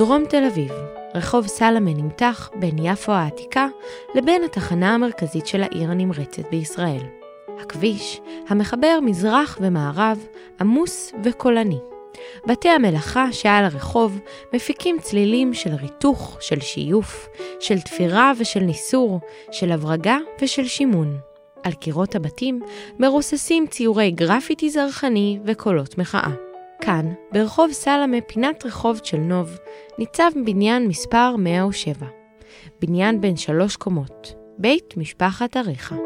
דרום תל אביב, רחוב סלמה נמתח בין יפו העתיקה לבין התחנה המרכזית של העיר הנמרצת בישראל. הכביש, המחבר מזרח ומערב, עמוס וקולני. בתי המלאכה שעל הרחוב מפיקים צלילים של ריתוך, של שיוף, של תפירה ושל ניסור, של הברגה ושל שימון. על קירות הבתים מרוססים ציורי גרפיטי זרחני וקולות מחאה. כאן, ברחוב סלמה, פינת רחוב צ'לנוב, ניצב בניין מספר 107. בניין בן שלוש קומות, בית משפחת אריכה.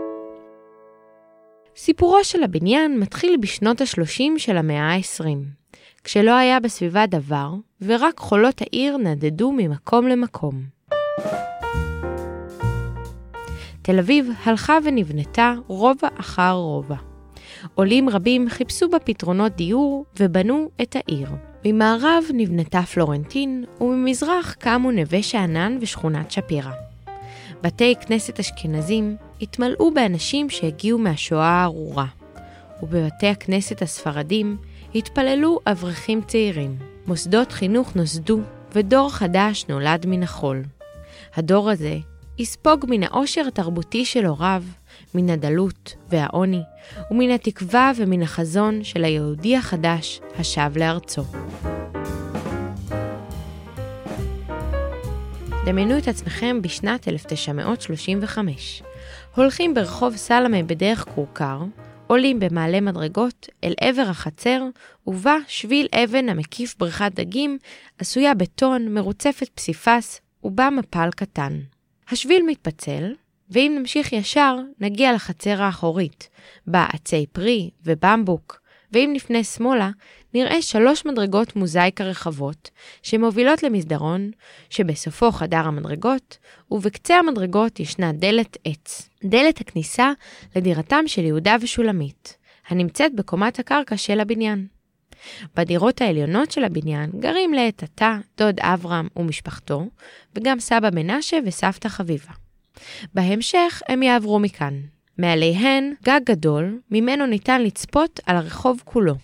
סיפורו של הבניין מתחיל בשנות ה-30 של המאה ה-20, כשלא היה בסביבה דבר, ורק חולות העיר נדדו ממקום למקום. תל אביב הלכה ונבנתה רובע אחר רובע. עולים רבים חיפשו בה פתרונות דיור ובנו את העיר. ממערב נבנתה פלורנטין, וממזרח קמו נווה שאנן ושכונת שפירא. בתי כנסת אשכנזים התמלאו באנשים שהגיעו מהשואה הארורה, ובבתי הכנסת הספרדים התפללו אברכים צעירים. מוסדות חינוך נוסדו, ודור חדש נולד מן החול. הדור הזה יספוג מן העושר התרבותי של הוריו, מן הדלות והעוני, ומן התקווה ומן החזון של היהודי החדש השב לארצו. דמיינו את עצמכם בשנת 1935. הולכים ברחוב סלמה בדרך כורכר, עולים במעלה מדרגות אל עבר החצר, ובה שביל אבן המקיף בריכת דגים, עשויה בטון, מרוצפת פסיפס, ובה מפל קטן. השביל מתפצל, ואם נמשיך ישר, נגיע לחצר האחורית, בה עצי פרי ובמבוק, ואם נפנה שמאלה, נראה שלוש מדרגות מוזאיקה רחבות, שמובילות למסדרון, שבסופו חדר המדרגות, ובקצה המדרגות ישנה דלת עץ. דלת הכניסה לדירתם של יהודה ושולמית, הנמצאת בקומת הקרקע של הבניין. בדירות העליונות של הבניין גרים לעת עתה דוד אברהם ומשפחתו, וגם סבא מנשה וסבתא חביבה. בהמשך הם יעברו מכאן. מעליהן גג גדול, ממנו ניתן לצפות על הרחוב כולו.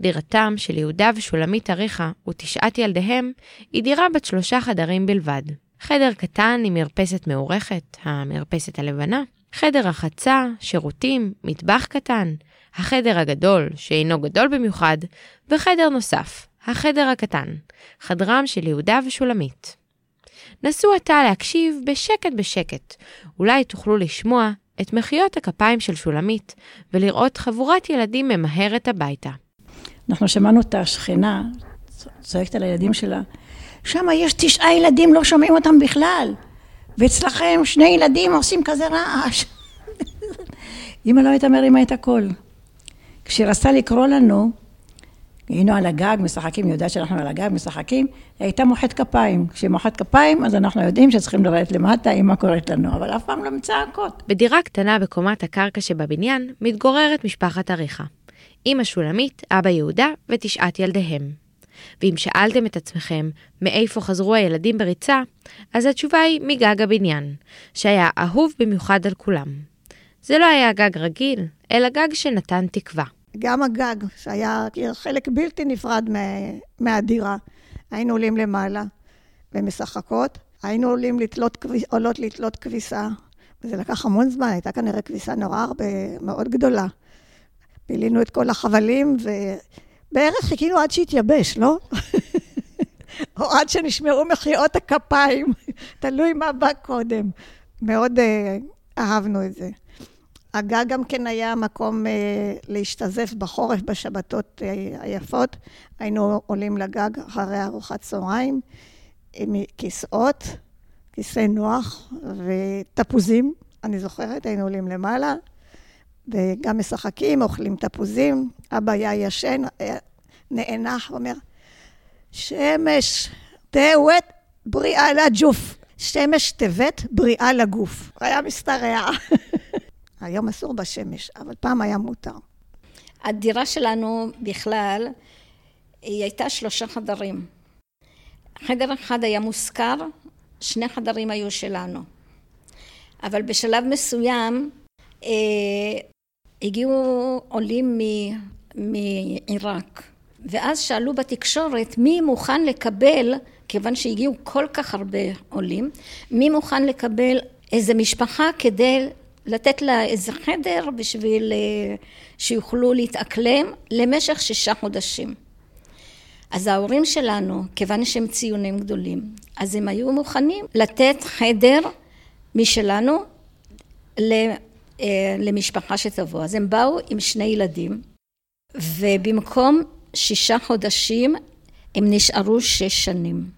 דירתם של יהודה ושולמית אריכה ותשעת ילדיהם היא דירה בת שלושה חדרים בלבד. חדר קטן עם מרפסת מאורכת, המרפסת הלבנה, חדר רחצה, שירותים, מטבח קטן, החדר הגדול, שאינו גדול במיוחד, וחדר נוסף, החדר הקטן, חדרם של יהודה ושולמית. נסו עתה להקשיב בשקט בשקט, אולי תוכלו לשמוע את מחיאות הכפיים של שולמית, ולראות חבורת ילדים ממהרת הביתה. אנחנו שמענו את השכנה צועקת על הילדים שלה, שם יש תשעה ילדים, לא שומעים אותם בכלל, ואצלכם שני ילדים עושים כזה רעש. אמא לא הייתה מרימה את הקול. כשהיא רצתה לקרוא לנו, היינו על הגג, משחקים, היא יודעת שאנחנו על הגג, משחקים, היא הייתה מוחאת כפיים. כשהיא מוחאת כפיים, אז אנחנו יודעים שצריכים לרדת למטה, אמא קוראת לנו, אבל אף פעם לא מצעקות. בדירה קטנה בקומת הקרקע שבבניין, מתגוררת משפחת אריכה. אמא שולמית, אבא יהודה ותשעת ילדיהם. ואם שאלתם את עצמכם מאיפה חזרו הילדים בריצה, אז התשובה היא מגג הבניין, שהיה אהוב במיוחד על כולם. זה לא היה גג רגיל, אלא גג שנתן תקווה. גם הגג, שהיה חלק בלתי נפרד מהדירה. היינו עולים למעלה ומשחקות, היינו עולים לתלות, עולות לתלות כביסה, וזה לקח המון זמן, הייתה כנראה כביסה נורא הרבה, מאוד גדולה. פילינו את כל החבלים, ובערך חיכינו עד שהתייבש, לא? או עד שנשמעו מחיאות הכפיים, תלוי מה בא קודם. מאוד uh, אהבנו את זה. הגג גם כן היה מקום אה, להשתזף בחורף בשבתות אה, היפות. היינו עולים לגג אחרי ארוחת צהריים עם כיסאות, כיסא נוח ותפוזים. אני זוכרת, היינו עולים למעלה וגם משחקים, אוכלים תפוזים. אבא היה ישן, היה נאנח, אומר, שמש, תהוות בריאה לג'וף. שמש טבת בריאה לגוף. היה משתרע. היום אסור בשמש, אבל פעם היה מותר. הדירה שלנו בכלל, היא הייתה שלושה חדרים. חדר אחד היה מושכר, שני חדרים היו שלנו. אבל בשלב מסוים אה, הגיעו עולים מעיראק, ואז שאלו בתקשורת מי מוכן לקבל, כיוון שהגיעו כל כך הרבה עולים, מי מוכן לקבל איזה משפחה כדי לתת לה איזה חדר בשביל אה, שיוכלו להתאקלם למשך שישה חודשים. אז ההורים שלנו, כיוון שהם ציונים גדולים, אז הם היו מוכנים לתת חדר משלנו אה, למשפחה שתבוא. אז הם באו עם שני ילדים, ובמקום שישה חודשים הם נשארו שש שנים.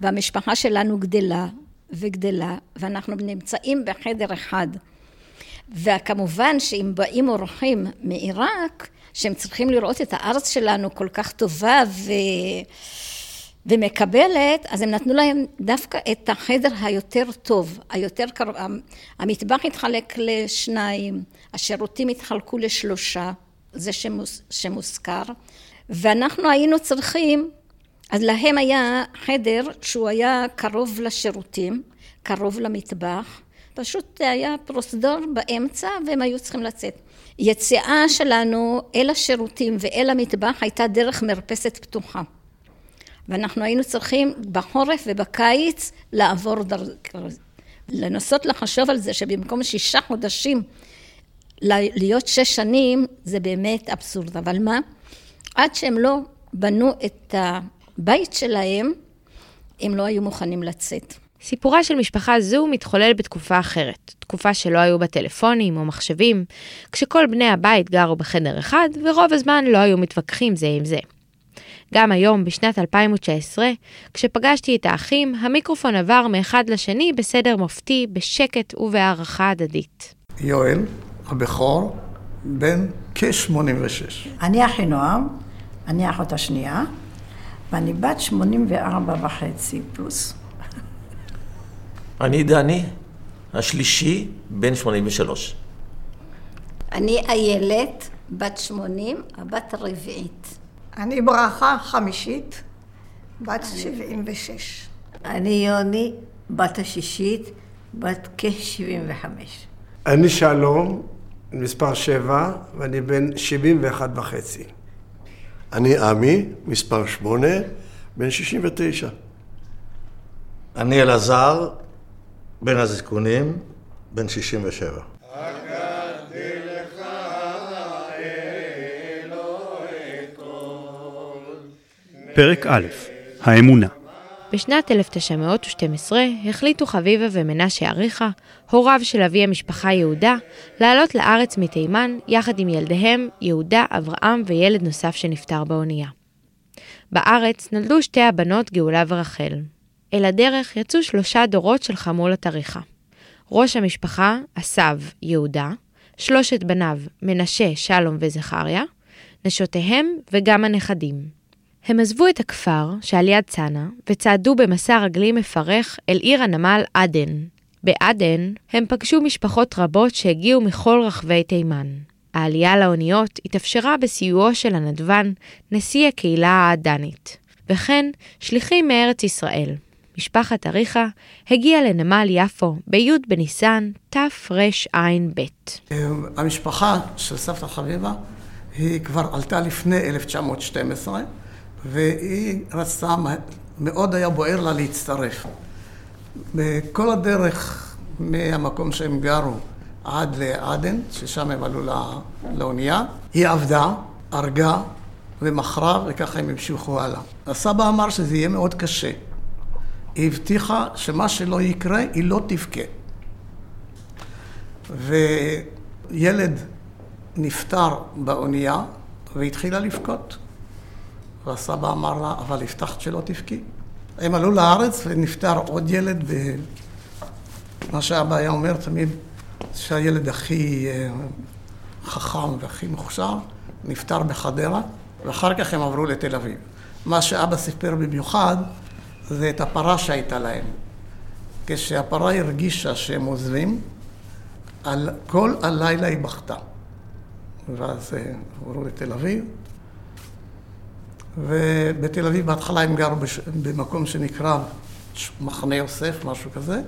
והמשפחה שלנו גדלה וגדלה, ואנחנו נמצאים בחדר אחד. וכמובן שאם באים אורחים מעיראק, שהם צריכים לראות את הארץ שלנו כל כך טובה ו... ומקבלת, אז הם נתנו להם דווקא את החדר היותר טוב, היותר קרוב. המטבח התחלק לשניים, השירותים התחלקו לשלושה, זה שמוס, שמוזכר, ואנחנו היינו צריכים, אז להם היה חדר שהוא היה קרוב לשירותים, קרוב למטבח, פשוט היה פרוזדור באמצע והם היו צריכים לצאת. יציאה שלנו אל השירותים ואל המטבח הייתה דרך מרפסת פתוחה. ואנחנו היינו צריכים בחורף ובקיץ לעבור דרך... לנסות לחשוב על זה שבמקום שישה חודשים להיות שש שנים זה באמת אבסורד. אבל מה? עד שהם לא בנו את הבית שלהם, הם לא היו מוכנים לצאת. סיפורה של משפחה זו מתחולל בתקופה אחרת, תקופה שלא היו בה טלפונים או מחשבים, כשכל בני הבית גרו בחדר אחד, ורוב הזמן לא היו מתווכחים זה עם זה. גם היום, בשנת 2019, כשפגשתי את האחים, המיקרופון עבר מאחד לשני בסדר מופתי, בשקט ובהערכה הדדית. יואל, הבכור, בן כ-86. אני אחינועם, אני האחות השנייה, ואני בת 84 וחצי פלוס. אני דני, השלישי, בן 83. אני איילת, בת 80, הבת הרביעית. אני ברכה, חמישית, בת 76. אני יוני, בת השישית, בת כ-75. אני שלום, מספר 7, ואני בן 71 וחצי. אני עמי, מספר 8, בן 69. אני אלעזר, בן הזיכונים, בן 67. פרק א', האמונה. בשנת 1912 החליטו חביבה ומנשה אריכה, הוריו של אבי המשפחה יהודה, לעלות לארץ מתימן יחד עם ילדיהם יהודה, אברהם וילד נוסף שנפטר באונייה. בארץ נולדו שתי הבנות גאולה ורחל. אל הדרך יצאו שלושה דורות של חמולת אריכה. ראש המשפחה, הסב, יהודה, שלושת בניו, מנשה, שלום וזכריה, נשותיהם וגם הנכדים. הם עזבו את הכפר שעל יד צנעא וצעדו במסע רגלי מפרך אל עיר הנמל עדן. בעדן הם פגשו משפחות רבות שהגיעו מכל רחבי תימן. העלייה לאוניות התאפשרה בסיועו של הנדבן, נשיא הקהילה העדנית. וכן, שליחים מארץ ישראל, משפחת אריכה, הגיעה לנמל יפו בי' בניסן תרע"ב. המשפחה של סבתא חביבה היא כבר עלתה לפני 1912. והיא רצתה, מאוד היה בוער לה להצטרף. בכל הדרך מהמקום שהם גרו עד לעדן, ששם הם עלו לאונייה, היא עבדה, הרגה ומכרה, וככה הם המשיכו הלאה. הסבא אמר שזה יהיה מאוד קשה. היא הבטיחה שמה שלא יקרה, היא לא תבכה. וילד נפטר באונייה והתחילה לבכות. והסבא אמר לה, אבל הבטחת שלא תבכי. הם עלו לארץ ונפטר עוד ילד, ומה שאבא היה אומר תמיד, שהילד הכי אה, חכם והכי מוכשר, נפטר בחדרה, ואחר כך הם עברו לתל אביב. מה שאבא סיפר במיוחד, זה את הפרה שהייתה להם. כשהפרה הרגישה שהם עוזבים, על, כל הלילה היא בכתה. ואז אה, עברו לתל אביב, ובתל אביב בהתחלה הם גרו בש... במקום שנקרא מחנה יוסף, משהו כזה,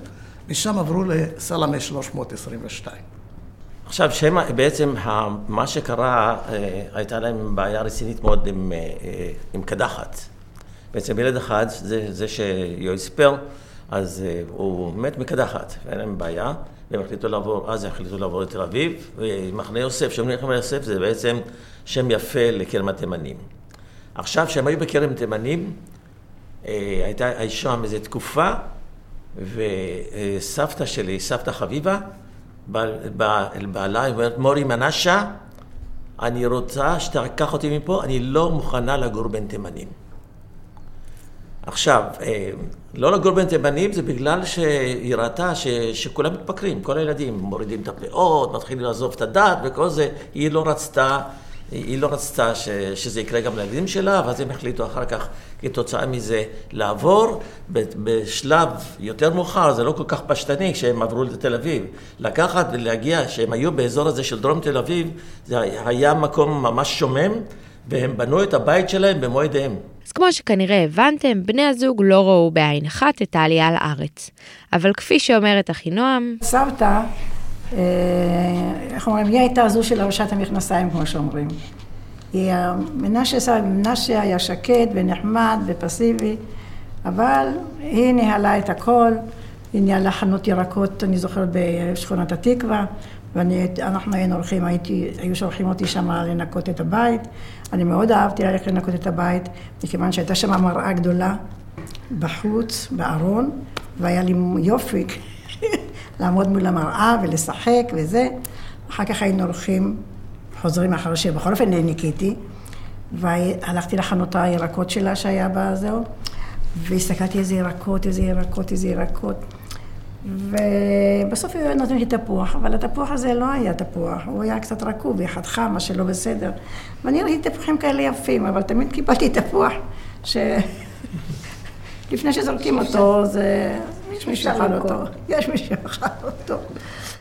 משם עברו לסלמה 322. עכשיו, שהם, בעצם מה שקרה, אה, הייתה להם בעיה רצינית מאוד עם, אה, עם קדחת. בעצם ילד אחד, זה, זה שיואל סיפר, אז הוא מת מקדחת, ואין להם בעיה, והם החליטו לעבור, אז הם החליטו לעבור לתל אביב, ומחנה יוסף, שאומרים מחנה יוסף זה בעצם שם יפה לכרם התימנים. עכשיו, כשהם היו בכרם תימנים, הייתה שם איזו תקופה, וסבתא שלי, סבתא חביבה, בעלה, היא אומרת, מורי מנשה, אני רוצה שתקח אותי מפה, אני לא מוכנה לגור בין תימנים. עכשיו, אה, לא לגור בין תימנים זה בגלל שהיא ראתה שכולם מתפקרים, כל הילדים מורידים את הפאות, מתחילים לעזוב את הדת וכל זה, היא לא רצתה היא לא רצתה ש, שזה יקרה גם לילדים שלה, ואז הם החליטו אחר כך, כתוצאה מזה, לעבור. בשלב יותר מאוחר, זה לא כל כך פשטני, כשהם עברו לתל אביב. לקחת ולהגיע, כשהם היו באזור הזה של דרום תל אביב, זה היה מקום ממש שומם, והם בנו את הבית שלהם במו ידיהם. כמו שכנראה הבנתם, בני הזוג לא ראו בעין אחת את העלייה לארץ. אבל כפי שאומרת אחינועם... סבתא אה, איך אומרים, היא הייתה זו של הרשת המכנסיים, כמו שאומרים. היא, מנשה, מנשה היה שקט ונחמד ופסיבי, אבל היא ניהלה את הכל, היא ניהלה חנות ירקות, אני זוכרת, בשכונת התקווה, ואנחנו היינו הולכים, הייתי, היו שולחים אותי שם לנקות את הבית. אני מאוד אהבתי ללכת לנקות את הבית, מכיוון שהייתה שם מראה גדולה בחוץ, בארון, והיה לי יופי. לעמוד מול המראה ולשחק וזה. אחר כך היינו הולכים, חוזרים אחר שבכל אופן ניקיתי, והלכתי לחנות הירקות שלה שהיה בזהו, והסתכלתי איזה ירקות, איזה ירקות, איזה ירקות. ובסוף היא נותנת לי תפוח, אבל התפוח הזה לא היה תפוח, הוא היה קצת רקוב, אחד חם, מה שלא בסדר. ואני ראיתי תפוחים כאלה יפים, אבל תמיד קיבלתי תפוח ש... לפני שזורקים אותו, זה... יש מי שאכל אותו. יש מי שאכל אותו.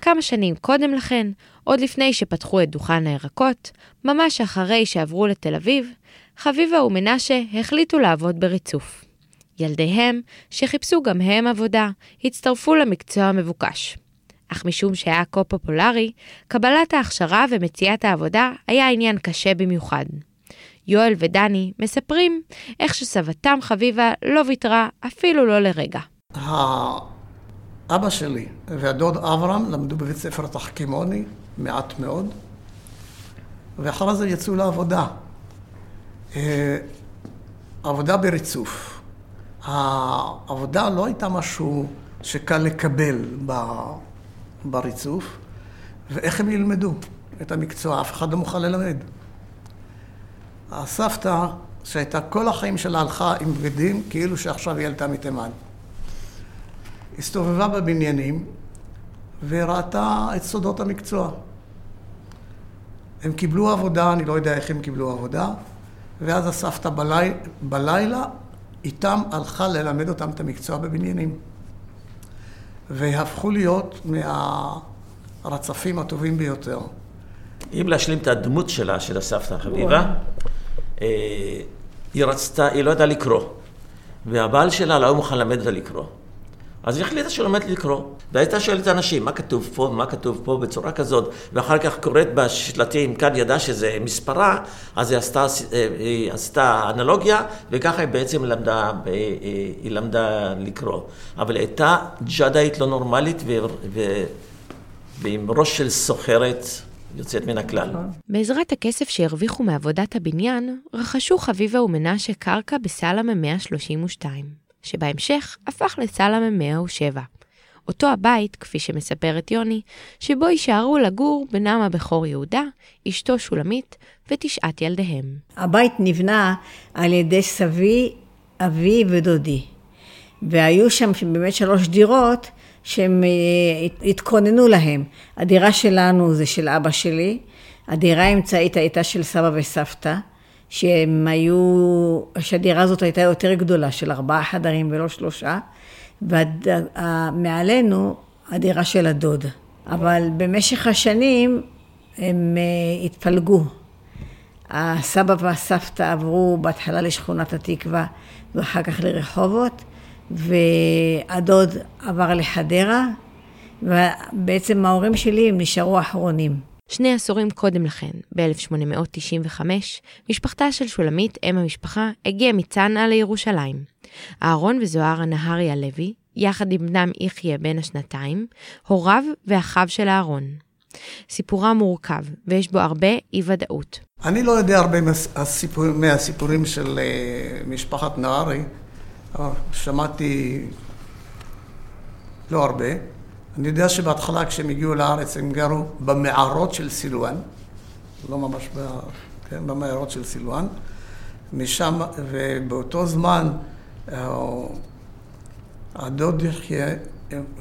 כמה שנים קודם לכן, עוד לפני שפתחו את דוכן הירקות, ממש אחרי שעברו לתל אביב, חביבה ומנשה החליטו לעבוד בריצוף. ילדיהם, שחיפשו גם הם עבודה, הצטרפו למקצוע המבוקש. אך משום שהיה כה פופולרי, קבלת ההכשרה ומציאת העבודה היה עניין קשה במיוחד. יואל ודני מספרים איך שסבתם חביבה לא ויתרה אפילו לא לרגע. האבא שלי והדוד אברהם למדו בבית ספר תחכימוני, מעט מאוד, ואחרי זה יצאו לעבודה. אה, עבודה בריצוף. העבודה לא הייתה משהו שקל לקבל בריצוף, ואיך הם ילמדו את המקצוע? אף אחד לא מוכן ללמד. הסבתא, שהייתה כל החיים שלה הלכה עם בגדים, כאילו שעכשיו היא עלתה מתימן. הסתובבה בבניינים וראתה את סודות המקצוע. הם קיבלו עבודה, אני לא יודע איך הם קיבלו עבודה, ואז הסבתא בלי, בלילה איתם הלכה ללמד אותם את המקצוע בבניינים. והפכו להיות מהרצפים הטובים ביותר. אם להשלים את הדמות שלה, של הסבתא החביבה, אה, היא רצתה, היא לא ידעה לקרוא, והבעל שלה לא היה מוכן ללמד אותה לקרוא. אז היא החליטה שהיא לומדת לקרוא. והייתה שואלת אנשים, מה כתוב פה, מה כתוב פה, בצורה כזאת, ואחר כך קוראת בשלטים, כאן ידעה שזה מספרה, אז היא עשתה, היא עשתה אנלוגיה, וככה היא בעצם למדה, היא למדה לקרוא. אבל הייתה ג'אדאית לא נורמלית, ו, ו, ועם ראש של סוחרת. יוצאת מן הכלל. בעזרת הכסף שהרוויחו מעבודת הבניין, רכשו חביבה ומנשה קרקע בסלמה 132, שבהמשך הפך לסלמה 107. אותו הבית, כפי שמספרת יוני, שבו יישארו לגור בנם הבכור יהודה, אשתו שולמית ותשעת ילדיהם. הבית נבנה על ידי סבי, אבי ודודי. והיו שם באמת שלוש דירות שהם אה, התכוננו להם. הדירה שלנו זה של אבא שלי, הדירה האמצעית הייתה של סבא וסבתא, שהם היו, שהדירה הזאת הייתה יותר גדולה, של ארבעה חדרים ולא שלושה, ומעלינו הדירה של הדוד. אבל במשך השנים הם אה, התפלגו. הסבא והסבתא עברו בהתחלה לשכונת התקווה ואחר כך לרחובות. והדוד עבר לחדרה, ובעצם ההורים שלי הם נשארו אחרונים. שני עשורים קודם לכן, ב-1895, משפחתה של שולמית, אם המשפחה, הגיעה מצנעא לירושלים. אהרון וזוהרה נהריה לוי, יחד עם בנם יחיא בן השנתיים, הוריו ואחיו של אהרון. סיפורה מורכב, ויש בו הרבה אי-ודאות. אני לא יודע הרבה מהסיפור, מהסיפורים של uh, משפחת נהרי, שמעתי לא הרבה. אני יודע שבהתחלה כשהם הגיעו לארץ הם גרו במערות של סילואן, לא ממש ב... כן, במערות של סילואן. משם, ובאותו זמן הדוד יחיה,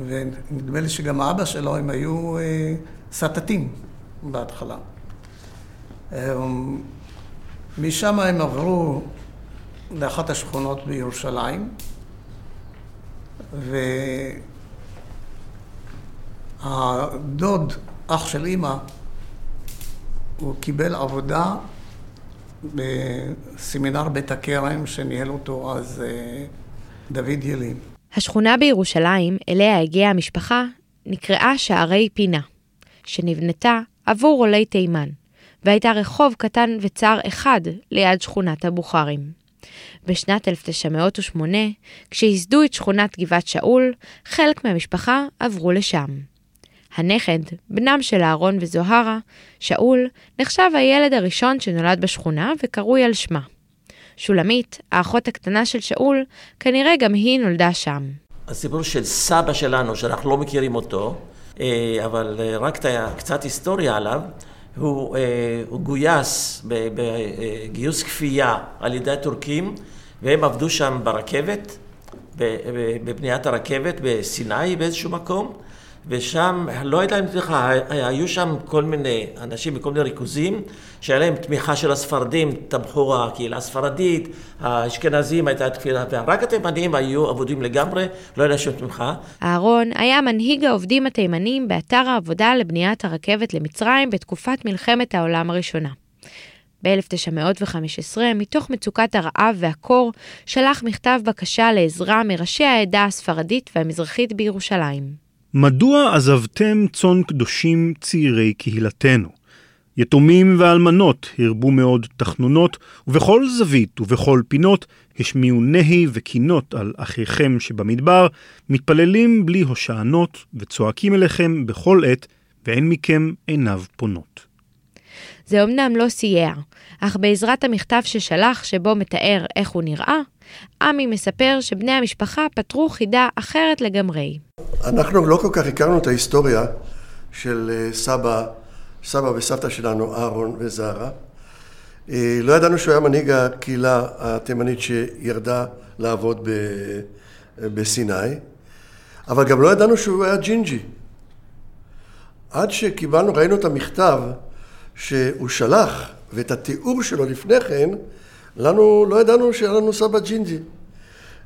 ונדמה לי שגם האבא שלו, הם היו אה, סטטים בהתחלה. משם הם עברו לאחת השכונות בירושלים, והדוד, אח של אימא, הוא קיבל עבודה בסמינר בית הכרם שניהל אותו אז אה, דוד ילין. השכונה בירושלים, אליה הגיעה המשפחה, נקראה שערי פינה, שנבנתה עבור עולי תימן, והייתה רחוב קטן וצר אחד ליד שכונת הבוכרים. בשנת 1908, כשייסדו את שכונת גבעת שאול, חלק מהמשפחה עברו לשם. הנכד, בנם של אהרון וזוהרה, שאול, נחשב הילד הראשון שנולד בשכונה וקרוי על שמה. שולמית, האחות הקטנה של שאול, כנראה גם היא נולדה שם. הסיפור של סבא שלנו, שאנחנו לא מכירים אותו, אה, אבל אה, רק קצת היסטוריה עליו, הוא, אה, הוא גויס בגיוס כפייה על ידי הטורקים, והם עבדו שם ברכבת, בבניית הרכבת בסיני באיזשהו מקום, ושם, לא יודע אם תמיכה, היו שם כל מיני אנשים בכל מיני ריכוזים שהיה להם תמיכה של הספרדים, תמכו הקהילה הספרדית, האשכנזים הייתה תפילה, רק התימנים היו אבודים לגמרי, לא היה שום תמיכה. אהרון היה מנהיג העובדים התימנים באתר העבודה לבניית הרכבת למצרים בתקופת מלחמת העולם הראשונה. ב-1915, מתוך מצוקת הרעב והקור, שלח מכתב בקשה לעזרה מראשי העדה הספרדית והמזרחית בירושלים. מדוע עזבתם צאן קדושים צעירי קהילתנו? יתומים ואלמנות הרבו מאוד תחנונות, ובכל זווית ובכל פינות השמיעו נהי וקינות על אחיכם שבמדבר, מתפללים בלי הושענות, וצועקים אליכם בכל עת, ואין מכם עיניו פונות. זה אמנם לא סייע, אך בעזרת המכתב ששלח, שבו מתאר איך הוא נראה, עמי מספר שבני המשפחה פתרו חידה אחרת לגמרי. אנחנו לא כל כך הכרנו את ההיסטוריה של אה, סבא, סבא וסבתא שלנו, אהרון וזרה. אה, לא ידענו שהוא היה מנהיג הקהילה התימנית שירדה לעבוד בסיני, אבל גם לא ידענו שהוא היה ג'ינג'י. עד שקיבלנו, ראינו את המכתב שהוא שלח ואת התיאור שלו לפני כן, לנו, לא ידענו שהיה לנו סבא ג'ינג'י.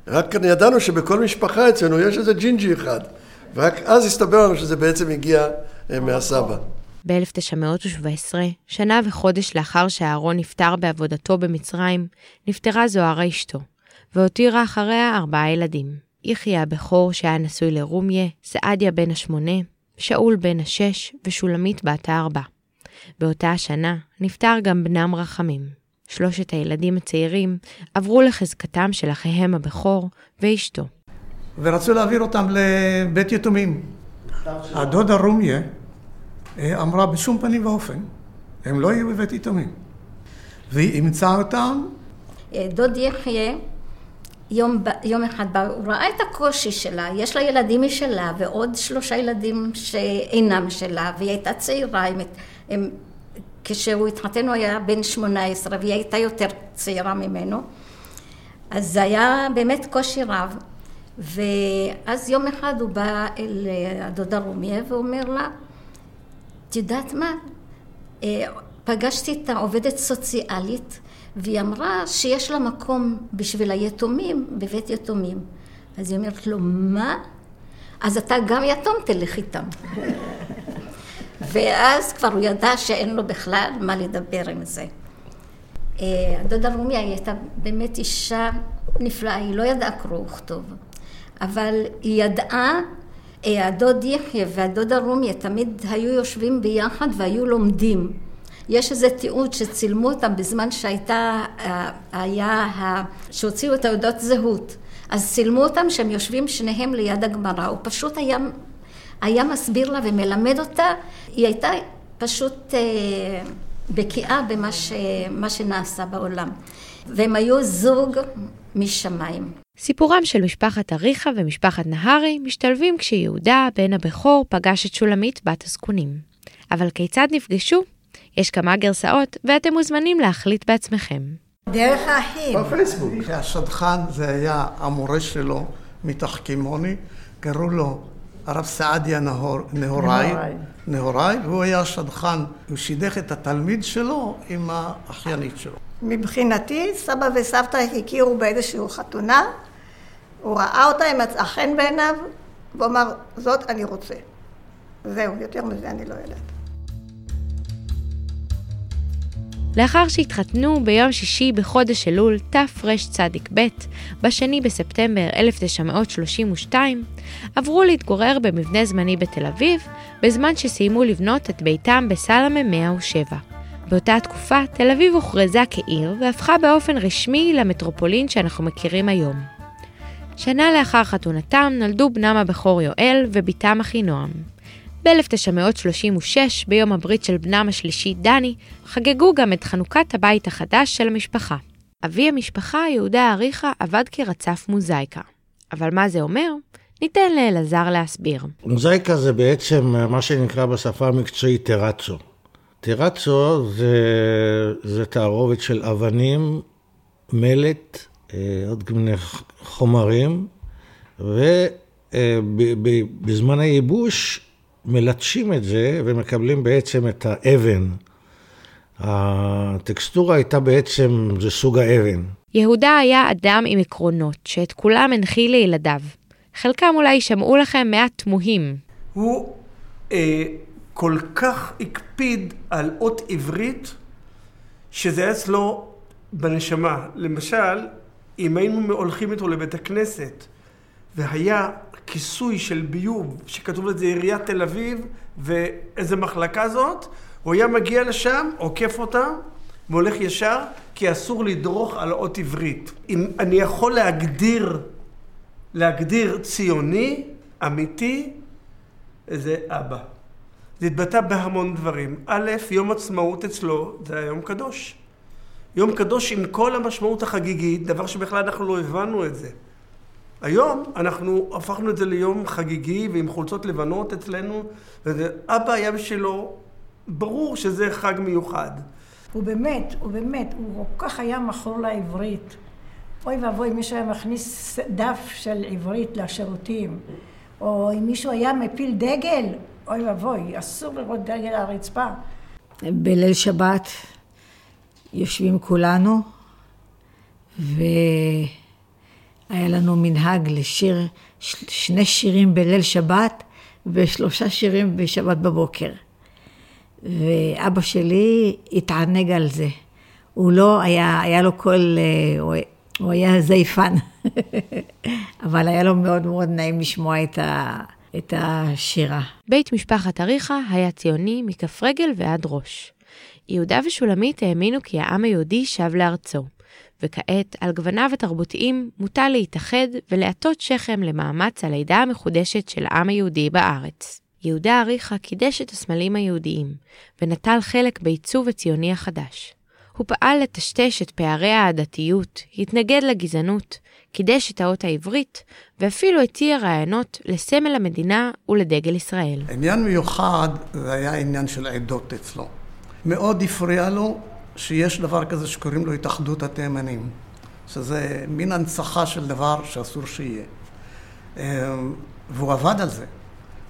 רק ידענו שבכל משפחה אצלנו יש איזה ג'ינג'י אחד. ורק אז הסתבר לנו שזה בעצם הגיע אה, מהסבא. ב-1917, שנה וחודש לאחר שאהרון נפטר בעבודתו במצרים, נפטרה זוהרה אשתו, והותירה אחריה ארבעה ילדים. יחיא הבכור שהיה נשוי לרומיה, סעדיה בן השמונה, שאול בן השש ושולמית בת הארבע. באותה השנה נפטר גם בנם רחמים. שלושת הילדים הצעירים עברו לחזקתם של אחיהם הבכור ואשתו. ורצו להעביר אותם לבית יתומים. הדודה רומיה אה, אמרה בשום פנים ואופן, הם לא יהיו בבית יתומים. והיא אימצה אותם. אה, דוד יחיה יום, יום אחד בא, הוא ראה את הקושי שלה, יש לה ילדים משלה ועוד שלושה ילדים שאינם שלה, והיא הייתה צעירה, הם, הם, כשהוא התחתן הוא היה בן שמונה עשרה והיא הייתה יותר צעירה ממנו, אז זה היה באמת קושי רב. ואז יום אחד הוא בא אל אה, הדודה רומיה ואומר לה, את יודעת מה? אה, פגשתי את העובדת סוציאלית והיא אמרה שיש לה מקום בשביל היתומים בבית יתומים. אז היא אומרת לו, מה? אז אתה גם יתום, תלך איתם. ואז כבר הוא ידע שאין לו בכלל מה לדבר עם זה. אה, הדודה רומיה היא הייתה באמת אישה נפלאה, היא לא ידעה קרוא וכתוב. אבל היא ידעה הדוד יחיא והדודה רומיה תמיד היו יושבים ביחד והיו לומדים. יש איזה תיעוד שצילמו אותם בזמן שהייתה, היה, שהוציאו את תעודות זהות. אז צילמו אותם שהם יושבים שניהם ליד הגמרא. הוא פשוט היה, היה מסביר לה ומלמד אותה. היא הייתה פשוט אה, בקיאה במה ש, שנעשה בעולם. והם היו זוג משמיים. סיפורם של משפחת אריכה ומשפחת נהרי משתלבים כשיהודה, בן הבכור, פגש את שולמית, בת הזקונים. אבל כיצד נפגשו? יש כמה גרסאות, ואתם מוזמנים להחליט בעצמכם. דרך האחים. בפייסבוק. השדכן זה היה המורה שלו מתחכימוני, קראו לו הרב סעדיה נהור, נהוראי, נהוראי, והוא היה השדכן, הוא שידך את התלמיד שלו עם האחיינית שלו. מבחינתי, סבא וסבתא הכירו באיזושהי חתונה, הוא ראה אותה, היא מצאה חן בעיניו, והוא אמר, זאת אני רוצה. זהו, יותר מזה אני לא יודעת. לאחר שהתחתנו ביום שישי בחודש אלול תרצ"ב, בשני בספטמבר 1932, עברו להתגורר במבנה זמני בתל אביב, בזמן שסיימו לבנות את ביתם בסלמה 107. באותה תקופה, תל אביב הוכרזה כעיר והפכה באופן רשמי למטרופולין שאנחנו מכירים היום. שנה לאחר חתונתם נולדו בנם הבכור יואל ובתם אחינועם. ב-1936, ביום הברית של בנם השלישי דני, חגגו גם את חנוכת הבית החדש של המשפחה. אבי המשפחה, יהודה אריכה, עבד כרצף מוזייקה. אבל מה זה אומר? ניתן לאלעזר להסביר. מוזייקה זה בעצם מה שנקרא בשפה המקצועית טרצו. טרצו זה, זה תערובת של אבנים, מלט, אה, עוד מיני חומרים, ובזמן אה, הייבוש מלטשים את זה ומקבלים בעצם את האבן. הטקסטורה הייתה בעצם, זה סוג האבן. יהודה היה אדם עם עקרונות, שאת כולם הנחיל לילדיו. חלקם אולי שמעו לכם מעט תמוהים. הוא אה, כל כך הקפיד על אות עברית, שזה היה אצלו בנשמה. למשל, אם היינו הולכים איתו לבית הכנסת, והיה כיסוי של ביוב, שכתוב לזה עיריית תל אביב, ואיזה מחלקה זאת, הוא היה מגיע לשם, עוקף אותה, והולך ישר, כי אסור לדרוך על אות עברית. אם אני יכול להגדיר, להגדיר ציוני, אמיתי, זה אבא. זה התבטא בהמון דברים. א', יום עצמאות אצלו זה היה יום קדוש. יום קדוש עם כל המשמעות החגיגית, דבר שבכלל אנחנו לא הבנו את זה. היום אנחנו הפכנו את זה ליום חגיגי ועם חולצות לבנות אצלנו, ואבא היה בשבילו, ברור שזה חג מיוחד. הוא באמת, הוא באמת, הוא כל כך היה מכור לעברית. אוי ואבוי, מישהו היה מכניס דף של עברית לשירותים, או אם מישהו היה מפיל דגל, אוי ואבוי, אסור לראות דגל על הרצפה. בליל שבת יושבים כולנו, ו... היה לנו מנהג לשיר שני שירים בליל שבת ושלושה שירים בשבת בבוקר. ואבא שלי התענג על זה. הוא לא היה, היה לו קול, אה, הוא, היה זייפן, אבל היה לו מאוד מאוד נעים לשמוע את, ה, את השירה. בית משפחת אריכה היה ציוני מכף רגל ועד ראש. יהודה ושולמית האמינו כי העם היהודי שב לארצו. וכעת על גווניו התרבותיים מוטל להתאחד ולהטות שכם למאמץ הלידה המחודשת של העם היהודי בארץ. יהודה אריכה קידש את הסמלים היהודיים, ונטל חלק בעיצוב הציוני החדש. הוא פעל לטשטש את פערי העדתיות, התנגד לגזענות, קידש את האות העברית, ואפילו הציע רעיונות לסמל המדינה ולדגל ישראל. עניין מיוחד זה היה עניין של עדות אצלו. מאוד הפריע לו שיש דבר כזה שקוראים לו התאחדות התימנים, שזה מין הנצחה של דבר שאסור שיהיה. אמ, והוא עבד על זה.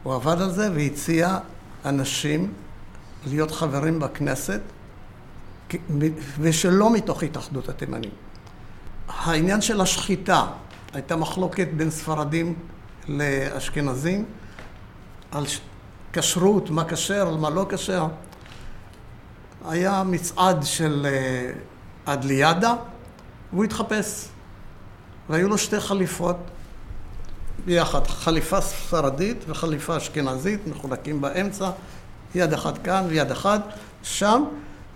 הוא עבד על זה והציע אנשים להיות חברים בכנסת, ושלא מתוך התאחדות התימנים. העניין של השחיטה, הייתה מחלוקת בין ספרדים לאשכנזים על כשרות, מה כשר, מה לא כשר. היה מצעד של אדליאדה, אה, והוא התחפש. והיו לו שתי חליפות. ביחד, חליפה ספרדית וחליפה אשכנזית, מחולקים באמצע, יד אחת כאן ויד אחת שם.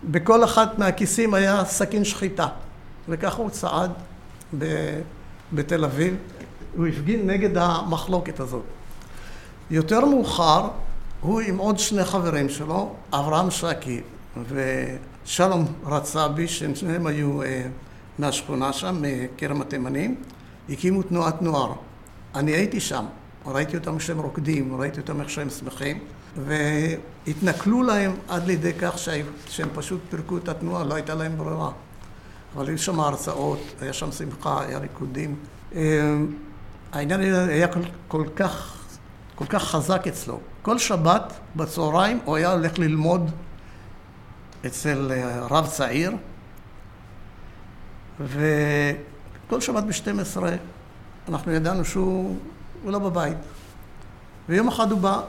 בכל אחת מהכיסים היה סכין שחיטה, וככה הוא צעד ב, בתל אביב. הוא הפגין נגד המחלוקת הזאת. יותר מאוחר, הוא עם עוד שני חברים שלו, אברהם שקי ושלום רצאבי, שניהם היו אה, מהשכונה שם, מכרם התימנים, הקימו תנועת נוער. אני הייתי שם, ראיתי אותם כשהם רוקדים, ראיתי אותם איך שהם שמחים, והתנכלו להם עד לידי כך שהם פשוט פירקו את התנועה, לא הייתה להם ברירה. אבל היו שם הרצאות, היה שם שמחה, היה ריקודים. אה, העניין היה כל, כל כך, כל כך חזק אצלו. כל שבת בצהריים הוא היה הולך ללמוד אצל אה, רב צעיר, וכל שבת ב-12 אנחנו ידענו שהוא לא בבית. ויום אחד הוא בא,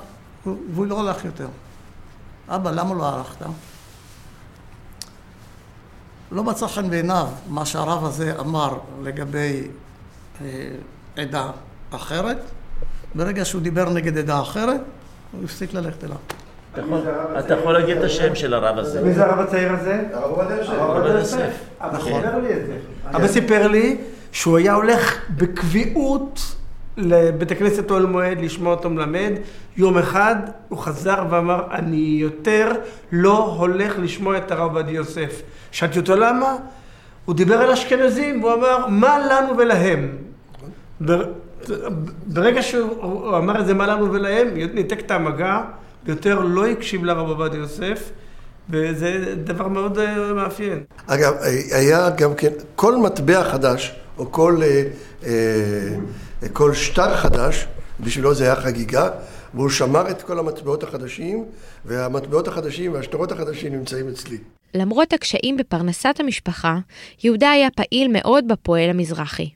והוא לא הלך יותר. אבא, למה לא הלכת? לא מצא חן בעיניו מה שהרב הזה אמר לגבי אה, עדה אחרת. ברגע שהוא דיבר נגד עדה אחרת, הוא הפסיק ללכת אליו. אתה יכול להגיד את השם של הרב הזה. מי זה הרב הצעיר הזה? הרב עובדיה יוסף. הרב עובדיה יוסף. אבא סיפר לי את זה. אבא סיפר לי שהוא היה הולך בקביעות לבית הכנסת אוהל מועד לשמוע אותו מלמד. יום אחד הוא חזר ואמר, אני יותר לא הולך לשמוע את הרב עובדיה יוסף. שאלתי אותו למה? הוא דיבר על אשכנזים, והוא אמר, מה לנו ולהם? ברגע שהוא אמר את זה מה לנו ולהם, ניתק את המגע, ויותר לא הקשיב לרב עובדיה יוסף, וזה דבר מאוד אה, מאפיין. אגב, היה גם כן, כל מטבע חדש, או כל, אה, אה, כל שטר חדש, בשבילו זה היה חגיגה, והוא שמר את כל המטבעות החדשים, והמטבעות החדשים והשטרות החדשים נמצאים אצלי. למרות הקשיים בפרנסת המשפחה, יהודה היה פעיל מאוד בפועל המזרחי.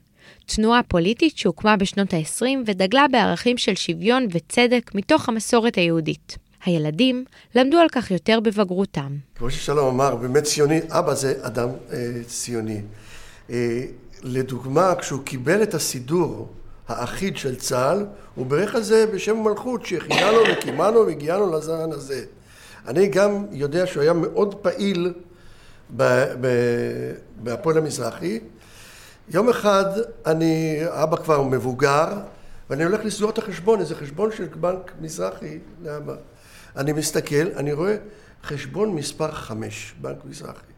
תנועה פוליטית שהוקמה בשנות ה-20 ודגלה בערכים של שוויון וצדק מתוך המסורת היהודית. הילדים למדו על כך יותר בבגרותם. כמו ששלום אמר, באמת ציוני, אבא זה אדם אה, ציוני. אה, לדוגמה, כשהוא קיבל את הסידור האחיד של צה"ל, הוא בירך על זה בשם המלכות, שהכינה לו וקימה והגיענו לזן הזה. אני גם יודע שהוא היה מאוד פעיל בהפועל המזרחי. יום אחד אני, אבא כבר מבוגר, ואני הולך לסגור את החשבון, איזה חשבון של בנק מזרחי לאבא. אני מסתכל, אני רואה חשבון מספר חמש, בנק מזרחי.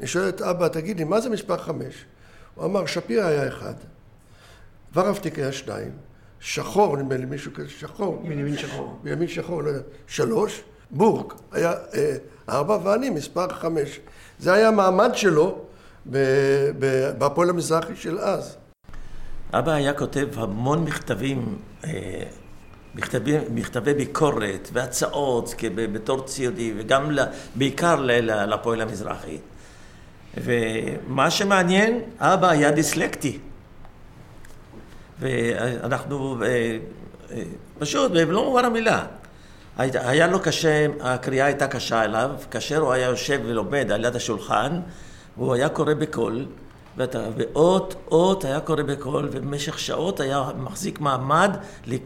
אני שואל את אבא, תגיד לי, מה זה מספר חמש? הוא אמר, שפירא היה אחד, ורבטיק היה שניים, שחור, נדמה לי מישהו כזה, שחור. בנימין שחור. בנימין שחור, לא יודע. שלוש, בורג היה אה, ארבע, ואני מספר חמש. זה היה המעמד שלו בהפועל המזרחי של אז. אבא היה כותב המון מכתבים, אה, מכתבי, מכתבי ביקורת והצעות בתור ציודי וגם בעיקר לפועל המזרחי. ומה שמעניין, אבא היה דיסלקטי. ואנחנו אה, אה, פשוט, במלוא מובן המילה, היה לו קשה, הקריאה הייתה קשה אליו, כאשר הוא היה יושב ולומד על יד השולחן, והוא היה קורא בקול, ואות אות היה קורא בקול, ובמשך שעות היה מחזיק מעמד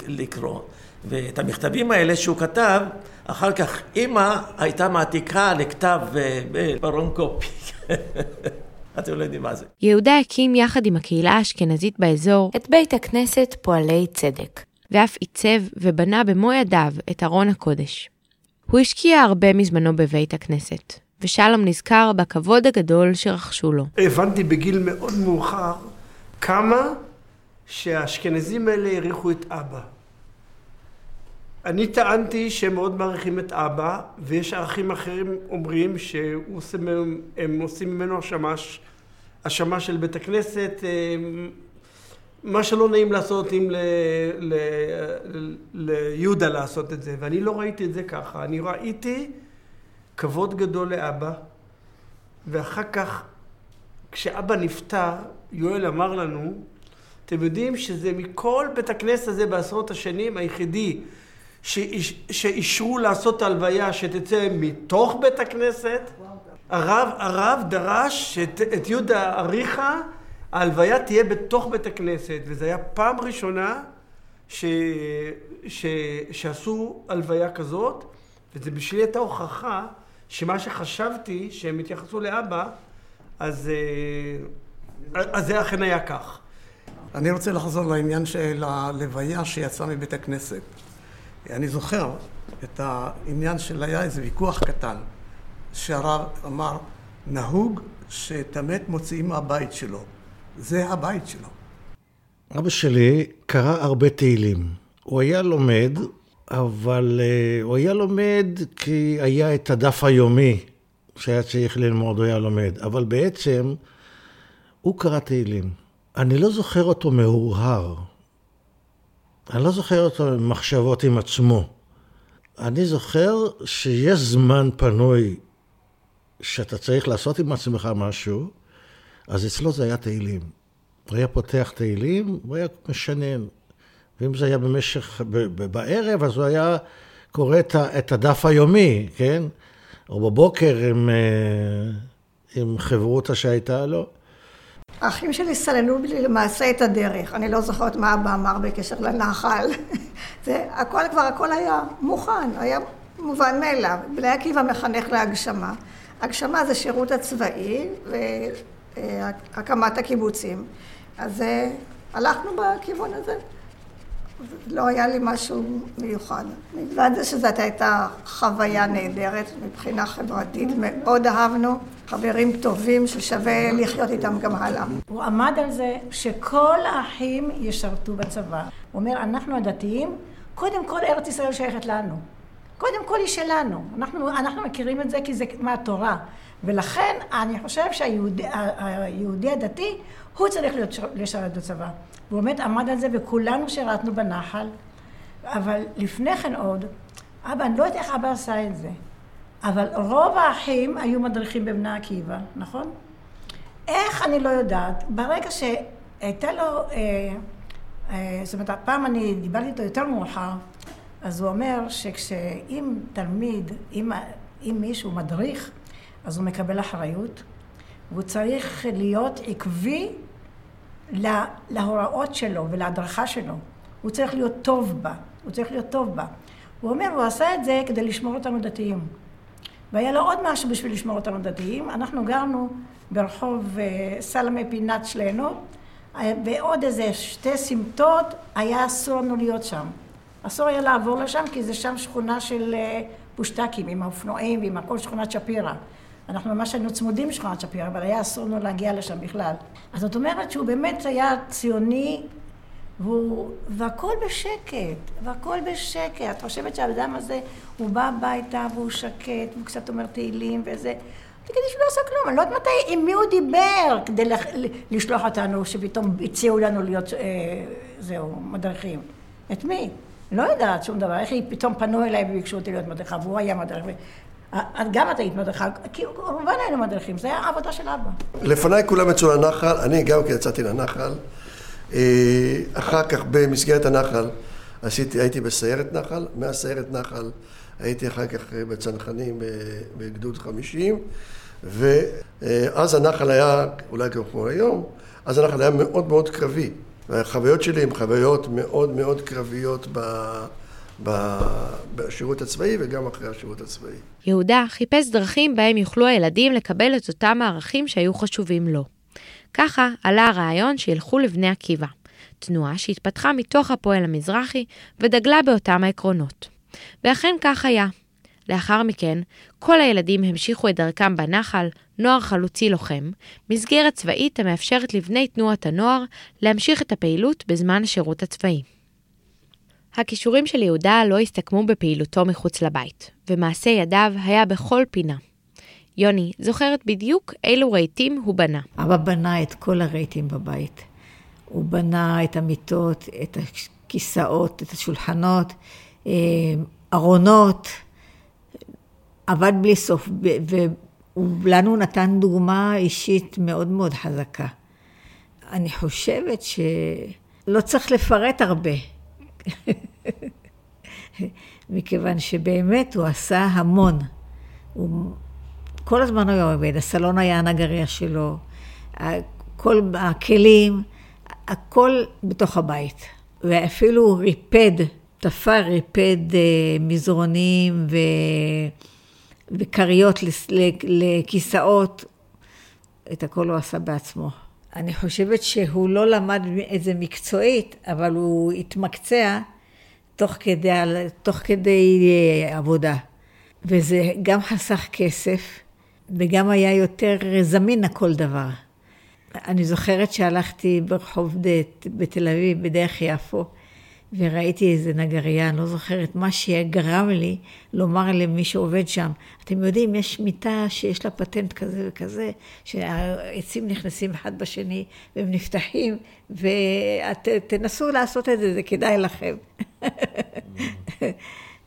לקרוא. ואת המכתבים האלה שהוא כתב, אחר כך אימא הייתה מעתיקה לכתב אה, ברון קופי. אתם לא יודעים מה זה. יהודה הקים יחד עם הקהילה האשכנזית באזור את בית הכנסת פועלי צדק, ואף עיצב ובנה במו ידיו את ארון הקודש. הוא השקיע הרבה מזמנו בבית הכנסת, ושלום נזכר בכבוד הגדול שרכשו לו. הבנתי בגיל מאוד מאוחר כמה שהאשכנזים האלה העריכו את אבא. אני טענתי שהם מאוד מעריכים את אבא, ויש ערכים אחרים אומרים שהם עושים ממנו השמש, השמש של בית הכנסת, אה, מה שלא נעים לעשות אם ליהודה לעשות את זה, ואני לא ראיתי את זה ככה, אני ראיתי כבוד גדול לאבא, ואחר כך, כשאבא נפטר, יואל אמר לנו, אתם יודעים שזה מכל בית הכנסת הזה בעשרות השנים היחידי שאישרו לעשות את ההלוויה שתצא מתוך בית הכנסת. הרב, הרב דרש שאת יהודה אריכה, ההלוויה תהיה בתוך בית הכנסת, וזו הייתה פעם ראשונה ש... ש... שעשו הלוויה כזאת, וזה בשבילי הייתה הוכחה שמה שחשבתי שהם התייחסו לאבא, אז, אה, אז זה אכן היה כך. אני רוצה לחזור לעניין של הלוויה שיצאה מבית הכנסת. אני זוכר את העניין של היה איזה ויכוח קטן, שהרב אמר, נהוג שאת המת מוציאים מהבית שלו. זה הבית שלו. אבא שלי קרא הרבה תהילים. הוא היה לומד, אבל uh, הוא היה לומד כי היה את הדף היומי שהיה צריך ללמוד, הוא היה לומד. אבל בעצם הוא קרא תהילים. אני לא זוכר אותו מהורהר. אני לא זוכר אותו במחשבות עם עצמו. אני זוכר שיש זמן פנוי שאתה צריך לעשות עם עצמך משהו, אז אצלו זה היה תהילים. הוא היה פותח תהילים, הוא היה משנן. ואם זה היה במשך, בערב, אז הוא היה קורא את הדף היומי, כן? או בבוקר עם, אה, עם חברותא שהייתה לו. האחים שלי סללו לי למעשה את הדרך. אני לא זוכרת מה אבא אמר בקשר לנחל. זה, הכל כבר, הכל היה מוכן, היה מובן מאליו. בני עקיבא מחנך להגשמה. הגשמה זה שירות הצבאי והקמת הקיבוצים. אז אה, הלכנו בכיוון הזה. לא היה לי משהו מיוחד. מלבד זה שזאת הייתה חוויה נהדרת מבחינה חברתית, מאוד אהבנו, חברים טובים ששווה לחיות איתם גם הלאה. הוא עמד על זה שכל האחים ישרתו בצבא. הוא אומר, אנחנו הדתיים, קודם כל ארץ ישראל שייכת לנו. קודם כל היא שלנו. אנחנו, אנחנו מכירים את זה כי זה מהתורה. ולכן אני חושב שהיהודי הדתי, הוא צריך להיות לשרת בצבא. הוא באמת עמד על זה וכולנו שירתנו בנחל. אבל לפני כן עוד, אבא, אני לא יודעת איך אבא עשה את זה, אבל רוב האחים היו מדריכים בבני עקיבא, נכון? איך אני לא יודעת, ברגע שהייתה לו, אה, אה, זאת אומרת, הפעם אני דיברתי איתו יותר מאוחר, אז הוא אומר שכשאם תלמיד, אם, אם מישהו מדריך, אז הוא מקבל אחריות, והוא צריך להיות עקבי לה, להוראות שלו ולהדרכה שלו. הוא צריך להיות טוב בה, הוא צריך להיות טוב בה. הוא אומר, הוא עשה את זה כדי לשמור אותנו דתיים. והיה לו עוד משהו בשביל לשמור אותנו דתיים. אנחנו גרנו ברחוב אה, סלמה פינת שלנו, ועוד אה, איזה שתי סמטות, היה אסור לנו להיות שם. אסור היה לעבור לשם, כי זה שם שכונה של אה, פושטקים, עם האופנועים ועם הכל שכונת שפירא. אנחנו ממש היינו צמודים לשכונת שפירא, אבל היה אסור לנו להגיע לשם בכלל. אז זאת אומרת שהוא באמת היה ציוני, והוא, והכל בשקט, והכל בשקט. את חושבת שהאדם הזה, הוא בא הביתה והוא שקט, והוא קצת אומר תהילים וזה. תגידי שהוא לא עושה כלום, אני לא יודעת מתי, עם מי הוא דיבר כדי לשלוח אותנו, שפתאום הציעו לנו להיות, אה, זהו, מדריכים. את מי? לא יודעת שום דבר, איך פתאום פנו אליי וביקשו אותי להיות מדריכה, והוא היה מדריך. גם את היית מדריכה, כי רובן היינו מדריכים, זה היה העבודה של אבא. לפניי כולם יצאו לנחל, אני גם כן יצאתי לנחל. אה, אחר כך במסגרת הנחל עשיתי, הייתי בסיירת נחל, מהסיירת נחל הייתי אחר כך בצנחנים בגדוד 50, ואז הנחל היה, אולי כמו היום, אז הנחל היה מאוד מאוד קרבי. והחוויות שלי הן חוויות מאוד מאוד קרביות ב... בשירות הצבאי וגם אחרי השירות הצבאי. יהודה חיפש דרכים בהם יוכלו הילדים לקבל את אותם הערכים שהיו חשובים לו. ככה עלה הרעיון שילכו לבני עקיבא, תנועה שהתפתחה מתוך הפועל המזרחי ודגלה באותם העקרונות. ואכן כך היה. לאחר מכן, כל הילדים המשיכו את דרכם בנחל, נוער חלוצי לוחם, מסגרת צבאית המאפשרת לבני תנועת הנוער להמשיך את הפעילות בזמן השירות הצבאי. הכישורים של יהודה לא הסתכמו בפעילותו מחוץ לבית, ומעשה ידיו היה בכל פינה. יוני זוכרת בדיוק אילו רהיטים הוא בנה. אבא בנה את כל הרהיטים בבית. הוא בנה את המיטות, את הכיסאות, את השולחנות, אה, ארונות, עבד בלי סוף, ולנו נתן דוגמה אישית מאוד מאוד חזקה. אני חושבת שלא צריך לפרט הרבה. מכיוון שבאמת הוא עשה המון. הוא כל הזמן היה עובד, הסלון היה הנגריה שלו, כל הכלים, הכל בתוך הבית. ואפילו ריפד, תפר ריפד אה, מזרונים ו... וכריות לכיסאות, את הכל הוא עשה בעצמו. אני חושבת שהוא לא למד את זה מקצועית, אבל הוא התמקצע תוך כדי, תוך כדי אה, עבודה. וזה גם חסך כסף, וגם היה יותר זמין לכל דבר. אני זוכרת שהלכתי ברחוב ד' בתל אביב, בדרך יפו, וראיתי איזה נגרייה, אני לא זוכרת, מה שגרם לי לומר למי שעובד שם, אתם יודעים, יש מיטה שיש לה פטנט כזה וכזה, שהעצים נכנסים אחד בשני והם נפתחים, ותנסו לעשות את זה, זה כדאי לכם.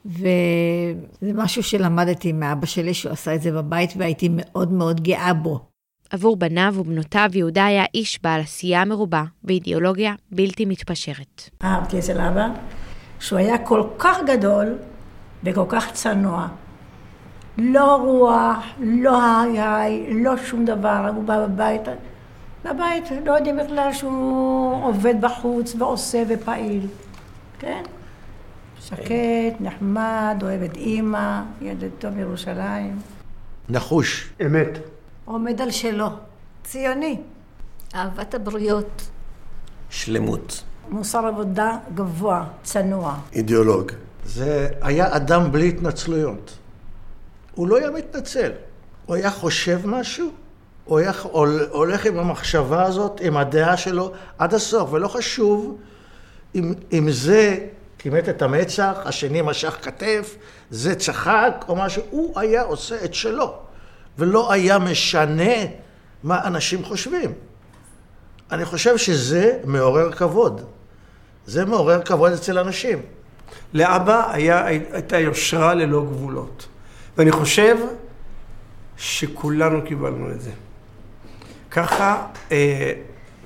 וזה משהו שלמדתי מאבא שלי, שהוא עשה את זה בבית, והייתי מאוד מאוד גאה בו. עבור בניו ובנותיו יהודה היה איש בעל עשייה מרובה ואידיאולוגיה בלתי מתפשרת. אהבתי אצל אבא, שהוא היה כל כך גדול וכל כך צנוע. לא רוח, לא היי, לא שום דבר, הוא בא בבית, בבית לא יודעים בכלל שהוא עובד בחוץ ועושה ופעיל, כן? שקט, נחמד, אוהב את אימא, ילד טוב ירושלים. נחוש. אמת. עומד על שלו. ציוני. אהבת הבריות. שלמות. מוסר עבודה גבוה, צנוע. אידיאולוג. זה היה אדם בלי התנצלויות. הוא לא היה מתנצל. הוא היה חושב משהו, הוא היה הולך עם המחשבה הזאת, עם הדעה שלו, עד הסוף, ולא חשוב אם, אם זה כימת את המצח, השני משך כתף, זה צחק או משהו, הוא היה עושה את שלו. ולא היה משנה מה אנשים חושבים. אני חושב שזה מעורר כבוד. זה מעורר כבוד אצל אנשים. לאבא היה, הייתה יושרה ללא גבולות. ואני חושב שכולנו קיבלנו את זה. ככה, אה,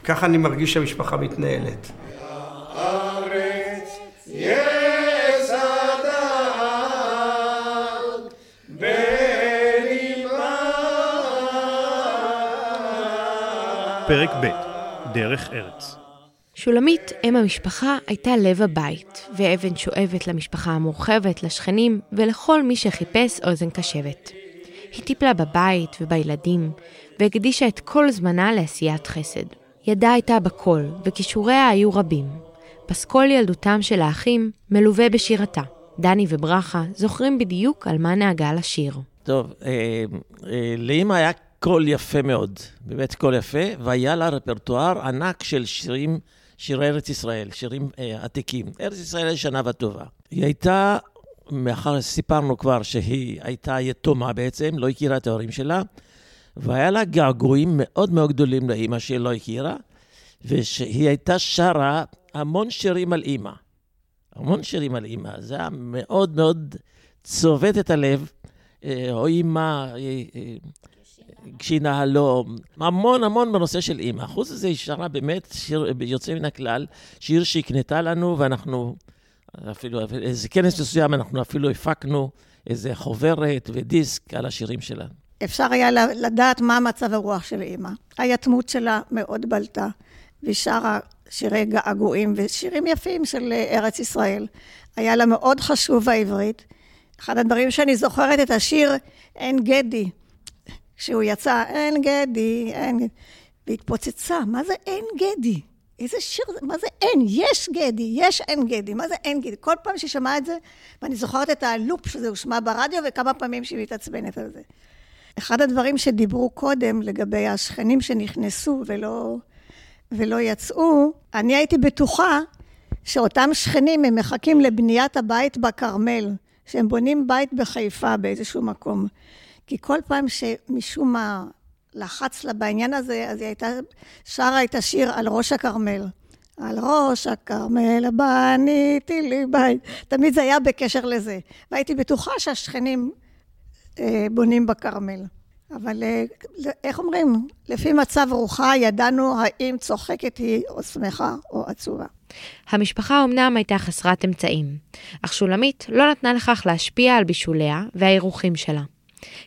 ככה אני מרגיש שהמשפחה מתנהלת. הארץ, yeah. פרק ב' דרך ארץ. שולמית, אם המשפחה, הייתה לב הבית, ואבן שואבת למשפחה המורחבת, לשכנים ולכל מי שחיפש אוזן קשבת. היא טיפלה בבית ובילדים, והקדישה את כל זמנה לעשיית חסד. ידה הייתה בכל, וכישוריה היו רבים. פסקול ילדותם של האחים מלווה בשירתה. דני וברכה זוכרים בדיוק על מה נהגה לשיר. טוב, אה, אה, לאמא היה קול יפה מאוד, באמת קול יפה, והיה לה רפרטואר ענק של שירים, שירי ארץ ישראל, שירים אה, עתיקים. ארץ ישראל ישנה וטובה. היא הייתה, מאחר שסיפרנו כבר שהיא הייתה יתומה בעצם, לא הכירה את ההורים שלה, והיה לה געגועים מאוד מאוד גדולים לאימא שהיא לא הכירה, ושהיא הייתה שרה המון שירים על אימא. המון שירים על אימא. זה היה מאוד מאוד צובט את הלב. אה, או אימא, אה, כשהיא נהלום, המון המון בנושא של אימא. חוץ מזה היא שרה באמת שיר יוצא מן הכלל, שיר שהקנתה לנו, ואנחנו, אפילו איזה כנס מסוים, אנחנו אפילו הפקנו איזה חוברת ודיסק על השירים שלה. אפשר היה לדעת מה מצב הרוח של אימא. היתמות שלה מאוד בלטה, והיא שרה שירי געגועים ושירים יפים של ארץ ישראל. היה לה מאוד חשוב העברית. אחד הדברים שאני זוכרת את השיר "אין גדי", כשהוא יצא, אין גדי, אין גדי, והתפוצצה, מה זה אין גדי? איזה שיר זה, מה זה אין? יש גדי, יש אין גדי, מה זה אין גדי? כל פעם שהיא שמעה את זה, ואני זוכרת את הלופ שזה הושמע ברדיו, וכמה פעמים שהיא מתעצבנת על זה. אחד הדברים שדיברו קודם לגבי השכנים שנכנסו ולא, ולא יצאו, אני הייתי בטוחה שאותם שכנים, הם מחכים לבניית הבית בכרמל, שהם בונים בית בחיפה באיזשהו מקום. כי כל פעם שמשום מה לחץ לה בעניין הזה, אז היא הייתה שרה את השיר על ראש הכרמל. על ראש הכרמל בניתי לי בית. תמיד זה היה בקשר לזה. והייתי בטוחה שהשכנים אה, בונים בכרמל. אבל אה, איך אומרים? לפי מצב רוחה ידענו האם צוחקת היא או שמחה או עצובה. המשפחה אמנם הייתה חסרת אמצעים, אך שולמית לא נתנה לכך להשפיע על בישוליה והאירוחים שלה.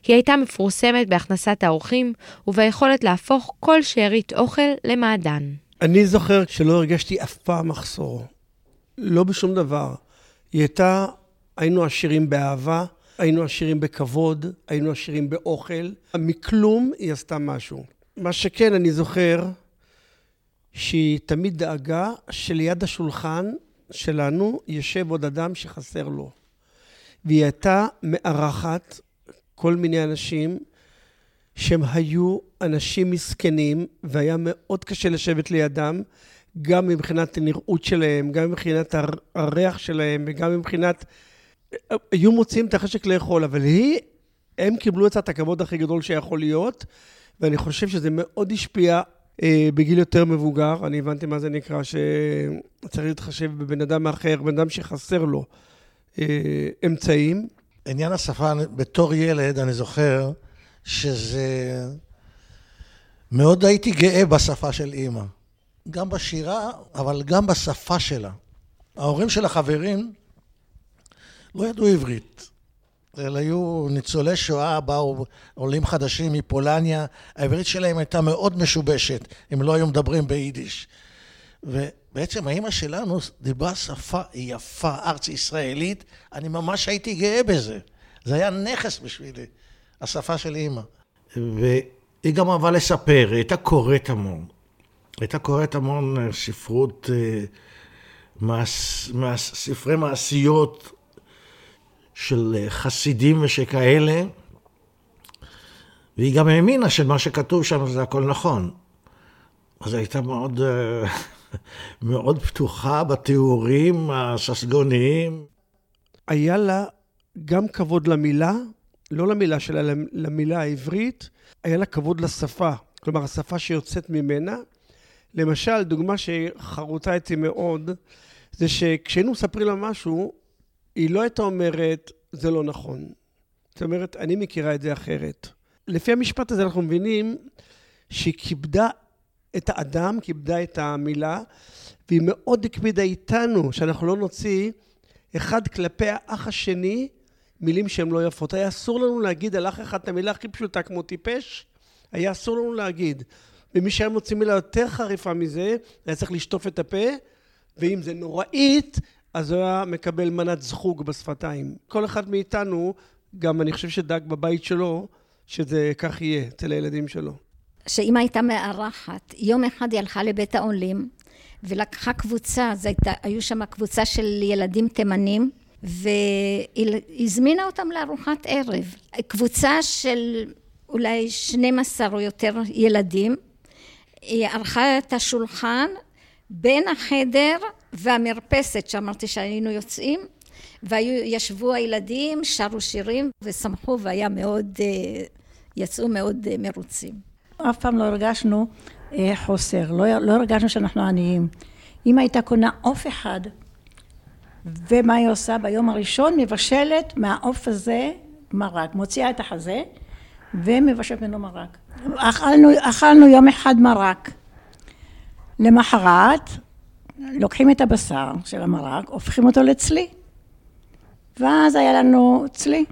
היא הייתה מפורסמת בהכנסת האורחים וביכולת להפוך כל שארית אוכל למעדן. אני זוכר שלא הרגשתי אף פעם מחסור. לא בשום דבר. היא הייתה, היינו עשירים באהבה, היינו עשירים בכבוד, היינו עשירים באוכל. מכלום היא עשתה משהו. מה שכן, אני זוכר שהיא תמיד דאגה שליד השולחן שלנו יושב עוד אדם שחסר לו. והיא הייתה מארחת כל מיני אנשים שהם היו אנשים מסכנים, והיה מאוד קשה לשבת לידם, גם מבחינת הנראות שלהם, גם מבחינת הריח שלהם, וגם מבחינת... היו מוצאים את החשק לאכול, אבל היא, הם קיבלו את הכבוד הכי גדול שיכול להיות, ואני חושב שזה מאוד השפיע אה, בגיל יותר מבוגר. אני הבנתי מה זה נקרא, שצריך להתחשב בבן אדם אחר, בן אדם שחסר לו אה, אמצעים. עניין השפה, בתור ילד, אני זוכר שזה... מאוד הייתי גאה בשפה של אימא. גם בשירה, אבל גם בשפה שלה. ההורים של החברים לא ידעו עברית. אלה היו ניצולי שואה, באו עולים חדשים מפולניה, העברית שלהם הייתה מאוד משובשת, הם לא היו מדברים ביידיש. ובעצם האימא שלנו דיברה שפה יפה, ארץ ישראלית, אני ממש הייתי גאה בזה. זה היה נכס בשבילי, השפה של אימא. והיא גם אהבה לספר, היא הייתה קוראת המון. הייתה קוראת המון אה, ספרות, אה, ספרי מעשיות של אה, חסידים ושכאלה, והיא גם האמינה שמה שכתוב שם זה הכל נכון. אז הייתה מאוד, מאוד פתוחה בתיאורים הססגוניים. היה לה גם כבוד למילה, לא למילה שלה, למילה העברית, היה לה כבוד לשפה. כלומר, השפה שיוצאת ממנה. למשל, דוגמה שחרוטה איתי מאוד, זה שכשהיינו מספרים לה משהו, היא לא הייתה אומרת, זה לא נכון. זאת אומרת, אני מכירה את זה אחרת. לפי המשפט הזה אנחנו מבינים שהיא כיבדה את האדם, כיבדה את המילה, והיא מאוד הקפידה איתנו, שאנחנו לא נוציא אחד כלפי האח השני מילים שהן לא יפות. היה אסור לנו להגיד על אח אחד את המילה הכי פשוטה כמו טיפש, היה אסור לנו להגיד. ומי שהיה מוציא מילה יותר חריפה מזה, היה צריך לשטוף את הפה, ואם זה נוראית, אז הוא היה מקבל מנת זחוג בשפתיים. כל אחד מאיתנו, גם אני חושב שדאג בבית שלו, שזה כך יהיה אצל הילדים שלו. שאמא הייתה מארחת, יום אחד היא הלכה לבית העולים ולקחה קבוצה, הייתה, היו שם קבוצה של ילדים תימנים והזמינה אותם לארוחת ערב. קבוצה של אולי 12 או יותר ילדים, היא ערכה את השולחן בין החדר והמרפסת שאמרתי שהיינו יוצאים וישבו הילדים, שרו שירים ושמחו והיה מאוד, אה, יצאו מאוד אה, מרוצים. אף פעם לא הרגשנו אה, חוסר, לא, לא הרגשנו שאנחנו עניים. אמא הייתה קונה עוף אחד ומה היא עושה? ביום הראשון מבשלת מהעוף הזה מרק, מוציאה את החזה ומבשלת ממנו מרק. אכלנו, אכלנו יום אחד מרק. למחרת לוקחים את הבשר של המרק, הופכים אותו לצלי. ואז היה לנו צלי.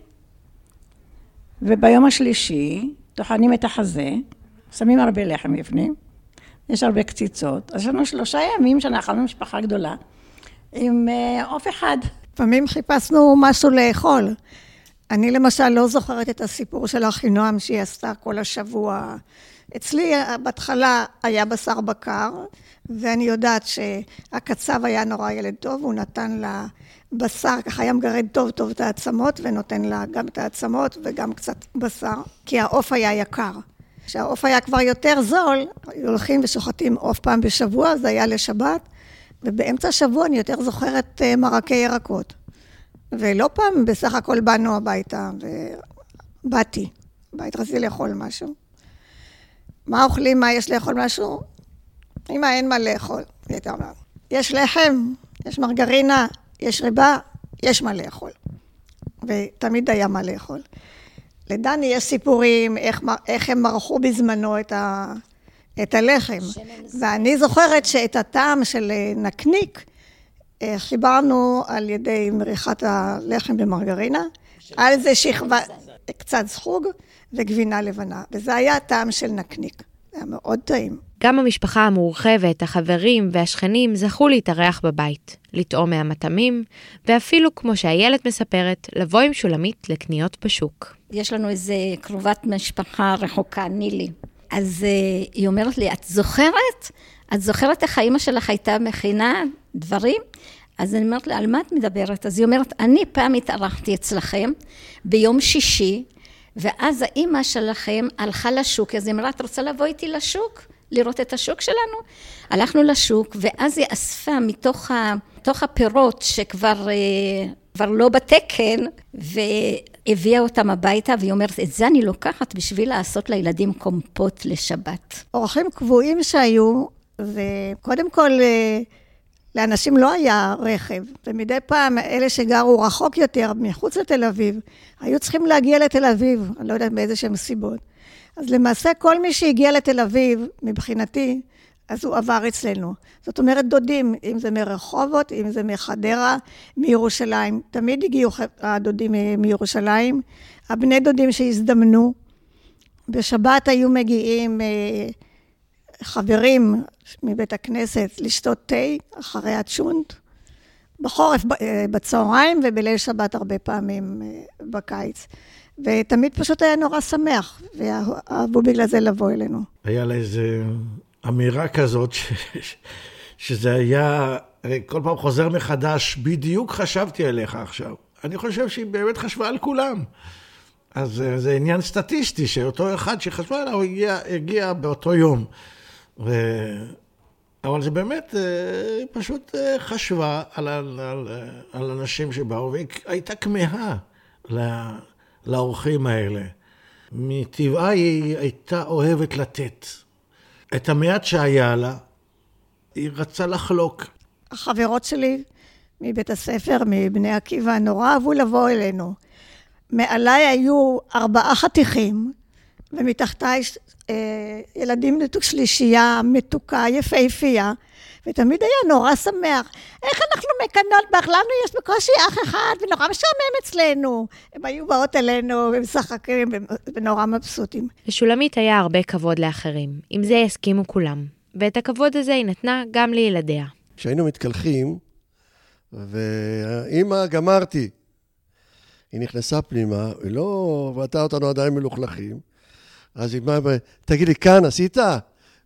וביום השלישי טוחנים את החזה, שמים הרבה לחם בפנים, יש הרבה קציצות. אז יש לנו שלושה ימים שאנחנו משפחה גדולה. עם אה, עוף אחד. לפעמים חיפשנו משהו לאכול. אני למשל לא זוכרת את הסיפור של אחינועם שהיא עשתה כל השבוע. אצלי בהתחלה היה בשר בקר, ואני יודעת שהקצב היה נורא ילד טוב, הוא נתן לה בשר, ככה היה מגרד טוב טוב את העצמות, ונותן לה גם את העצמות וגם קצת בשר, כי העוף היה יקר. כשהעוף היה כבר יותר זול, היו הולכים ושוחטים עוף פעם בשבוע, זה היה לשבת, ובאמצע השבוע אני יותר זוכרת אה, מרקי ירקות. ולא פעם בסך הכל באנו הביתה, ובאתי, בית רציתי לאכול משהו. מה אוכלים, מה יש לאכול משהו? אמא, אין מה לאכול. היא הייתה אומרת, יש לחם, יש מרגרינה, יש ריבה, יש מה לאכול. ותמיד היה מה לאכול. לדני יש סיפורים איך, איך הם מרחו בזמנו את ה... את הלחם. ואני זוכרת שאת הטעם של אה, נקניק אה, חיברנו על ידי מריחת הלחם במרגרינה, על זה שכבה, קצת סחוג וגבינה לבנה, וזה היה הטעם של נקניק. היה מאוד טעים. גם המשפחה המורחבת, החברים והשכנים זכו להתארח בבית, לטעום מהמטעמים, ואפילו, כמו שאיילת מספרת, לבוא עם שולמית לקניות בשוק. יש לנו איזה קרובת משפחה רחוקה, נילי. אז uh, היא אומרת לי, את זוכרת? את זוכרת איך האימא שלך הייתה מכינה דברים? אז אני אומרת לה, על מה את מדברת? אז היא אומרת, אני פעם התארחתי אצלכם ביום שישי, ואז האימא שלכם הלכה לשוק, אז היא אמרה, את רוצה לבוא איתי לשוק? לראות את השוק שלנו? הלכנו לשוק, ואז היא אספה מתוך, ה, מתוך הפירות שכבר אה, כבר לא בתקן, והביאה אותם הביתה, והיא אומרת, את זה אני לוקחת בשביל לעשות לילדים קומפוט לשבת. אורחים קבועים שהיו, וקודם כל... אה, לאנשים לא היה רכב, ומדי פעם אלה שגרו רחוק יותר, מחוץ לתל אביב, היו צריכים להגיע לתל אביב, אני לא יודעת באיזה שהם סיבות. אז למעשה כל מי שהגיע לתל אביב, מבחינתי, אז הוא עבר אצלנו. זאת אומרת דודים, אם זה מרחובות, אם זה מחדרה, מירושלים. תמיד הגיעו הדודים מירושלים. הבני דודים שהזדמנו. בשבת היו מגיעים אה, חברים מבית הכנסת לשתות תה אחרי הצ'ונט. בחורף אה, בצהריים ובליל שבת הרבה פעמים אה, בקיץ. ותמיד פשוט היה נורא שמח, ואהבו בגלל זה לבוא אלינו. היה לה איזה אמירה כזאת, ש... שזה היה, כל פעם חוזר מחדש, בדיוק חשבתי עליך עכשיו. אני חושב שהיא באמת חשבה על כולם. אז אה, זה עניין סטטיסטי, שאותו אחד שחשבה עליו הגיע, הגיע באותו יום. ו... אבל זה באמת, אה, היא פשוט אה, חשבה על, על, על, על אנשים שבאו, והיא הייתה כמהה לאורחים האלה. מטבעה היא הייתה אוהבת לתת. את המעט שהיה לה, היא רצה לחלוק. החברות שלי מבית הספר, מבני עקיבא, נורא אהבו לבוא אלינו. מעליי היו ארבעה חתיכים, ומתחתיי אה, ילדים שלישייה מתוקה, יפהפייה, ותמיד היה נורא שמח. איך אנחנו מקנות בך? לנו יש בקושי אח אחד, ונורא משעמם אצלנו. הם היו באות אלינו ומשחקים ונורא מבסוטים. לשולמית היה הרבה כבוד לאחרים. עם זה יסכימו כולם. ואת הכבוד הזה היא נתנה גם לילדיה. כשהיינו מתקלחים, ואימא, גמרתי. היא נכנסה פנימה, היא לא ראתה אותנו עדיין מלוכלכים, אז היא אמרה, תגיד לי, כאן עשית?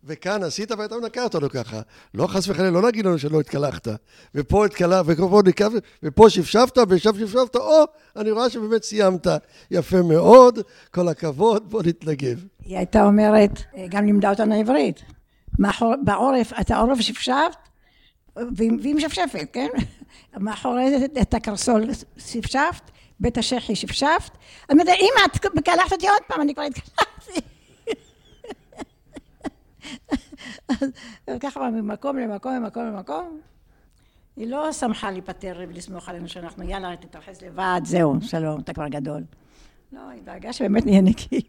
וכאן עשית, והייתה מנקה אותנו ככה. לא חס וחלילה, לא להגיד לנו שלא התקלחת. ופה התקלחת, ופה נקה, ופה שפשפת, ושם שפשפת, או, אני רואה שבאמת סיימת. יפה מאוד, כל הכבוד, בוא נתנגב. היא הייתה אומרת, גם לימדה אותנו עברית. בעורף, אתה עורף שפשפת, והיא משפשפת, כן? מאחורי את הקרסול שפשפת, בית השחי שפשפת. אני אומרת, אמא, את מקלחת אותי עוד פעם, אני כבר התקלחתי. אז ככה ממקום למקום, ממקום למקום. היא לא שמחה להיפטר ולסמוך עלינו שאנחנו, יאללה, תתרחץ לבד, זהו, שלום, אתה כבר גדול. לא, היא דאגה שבאמת נהיה נקיים.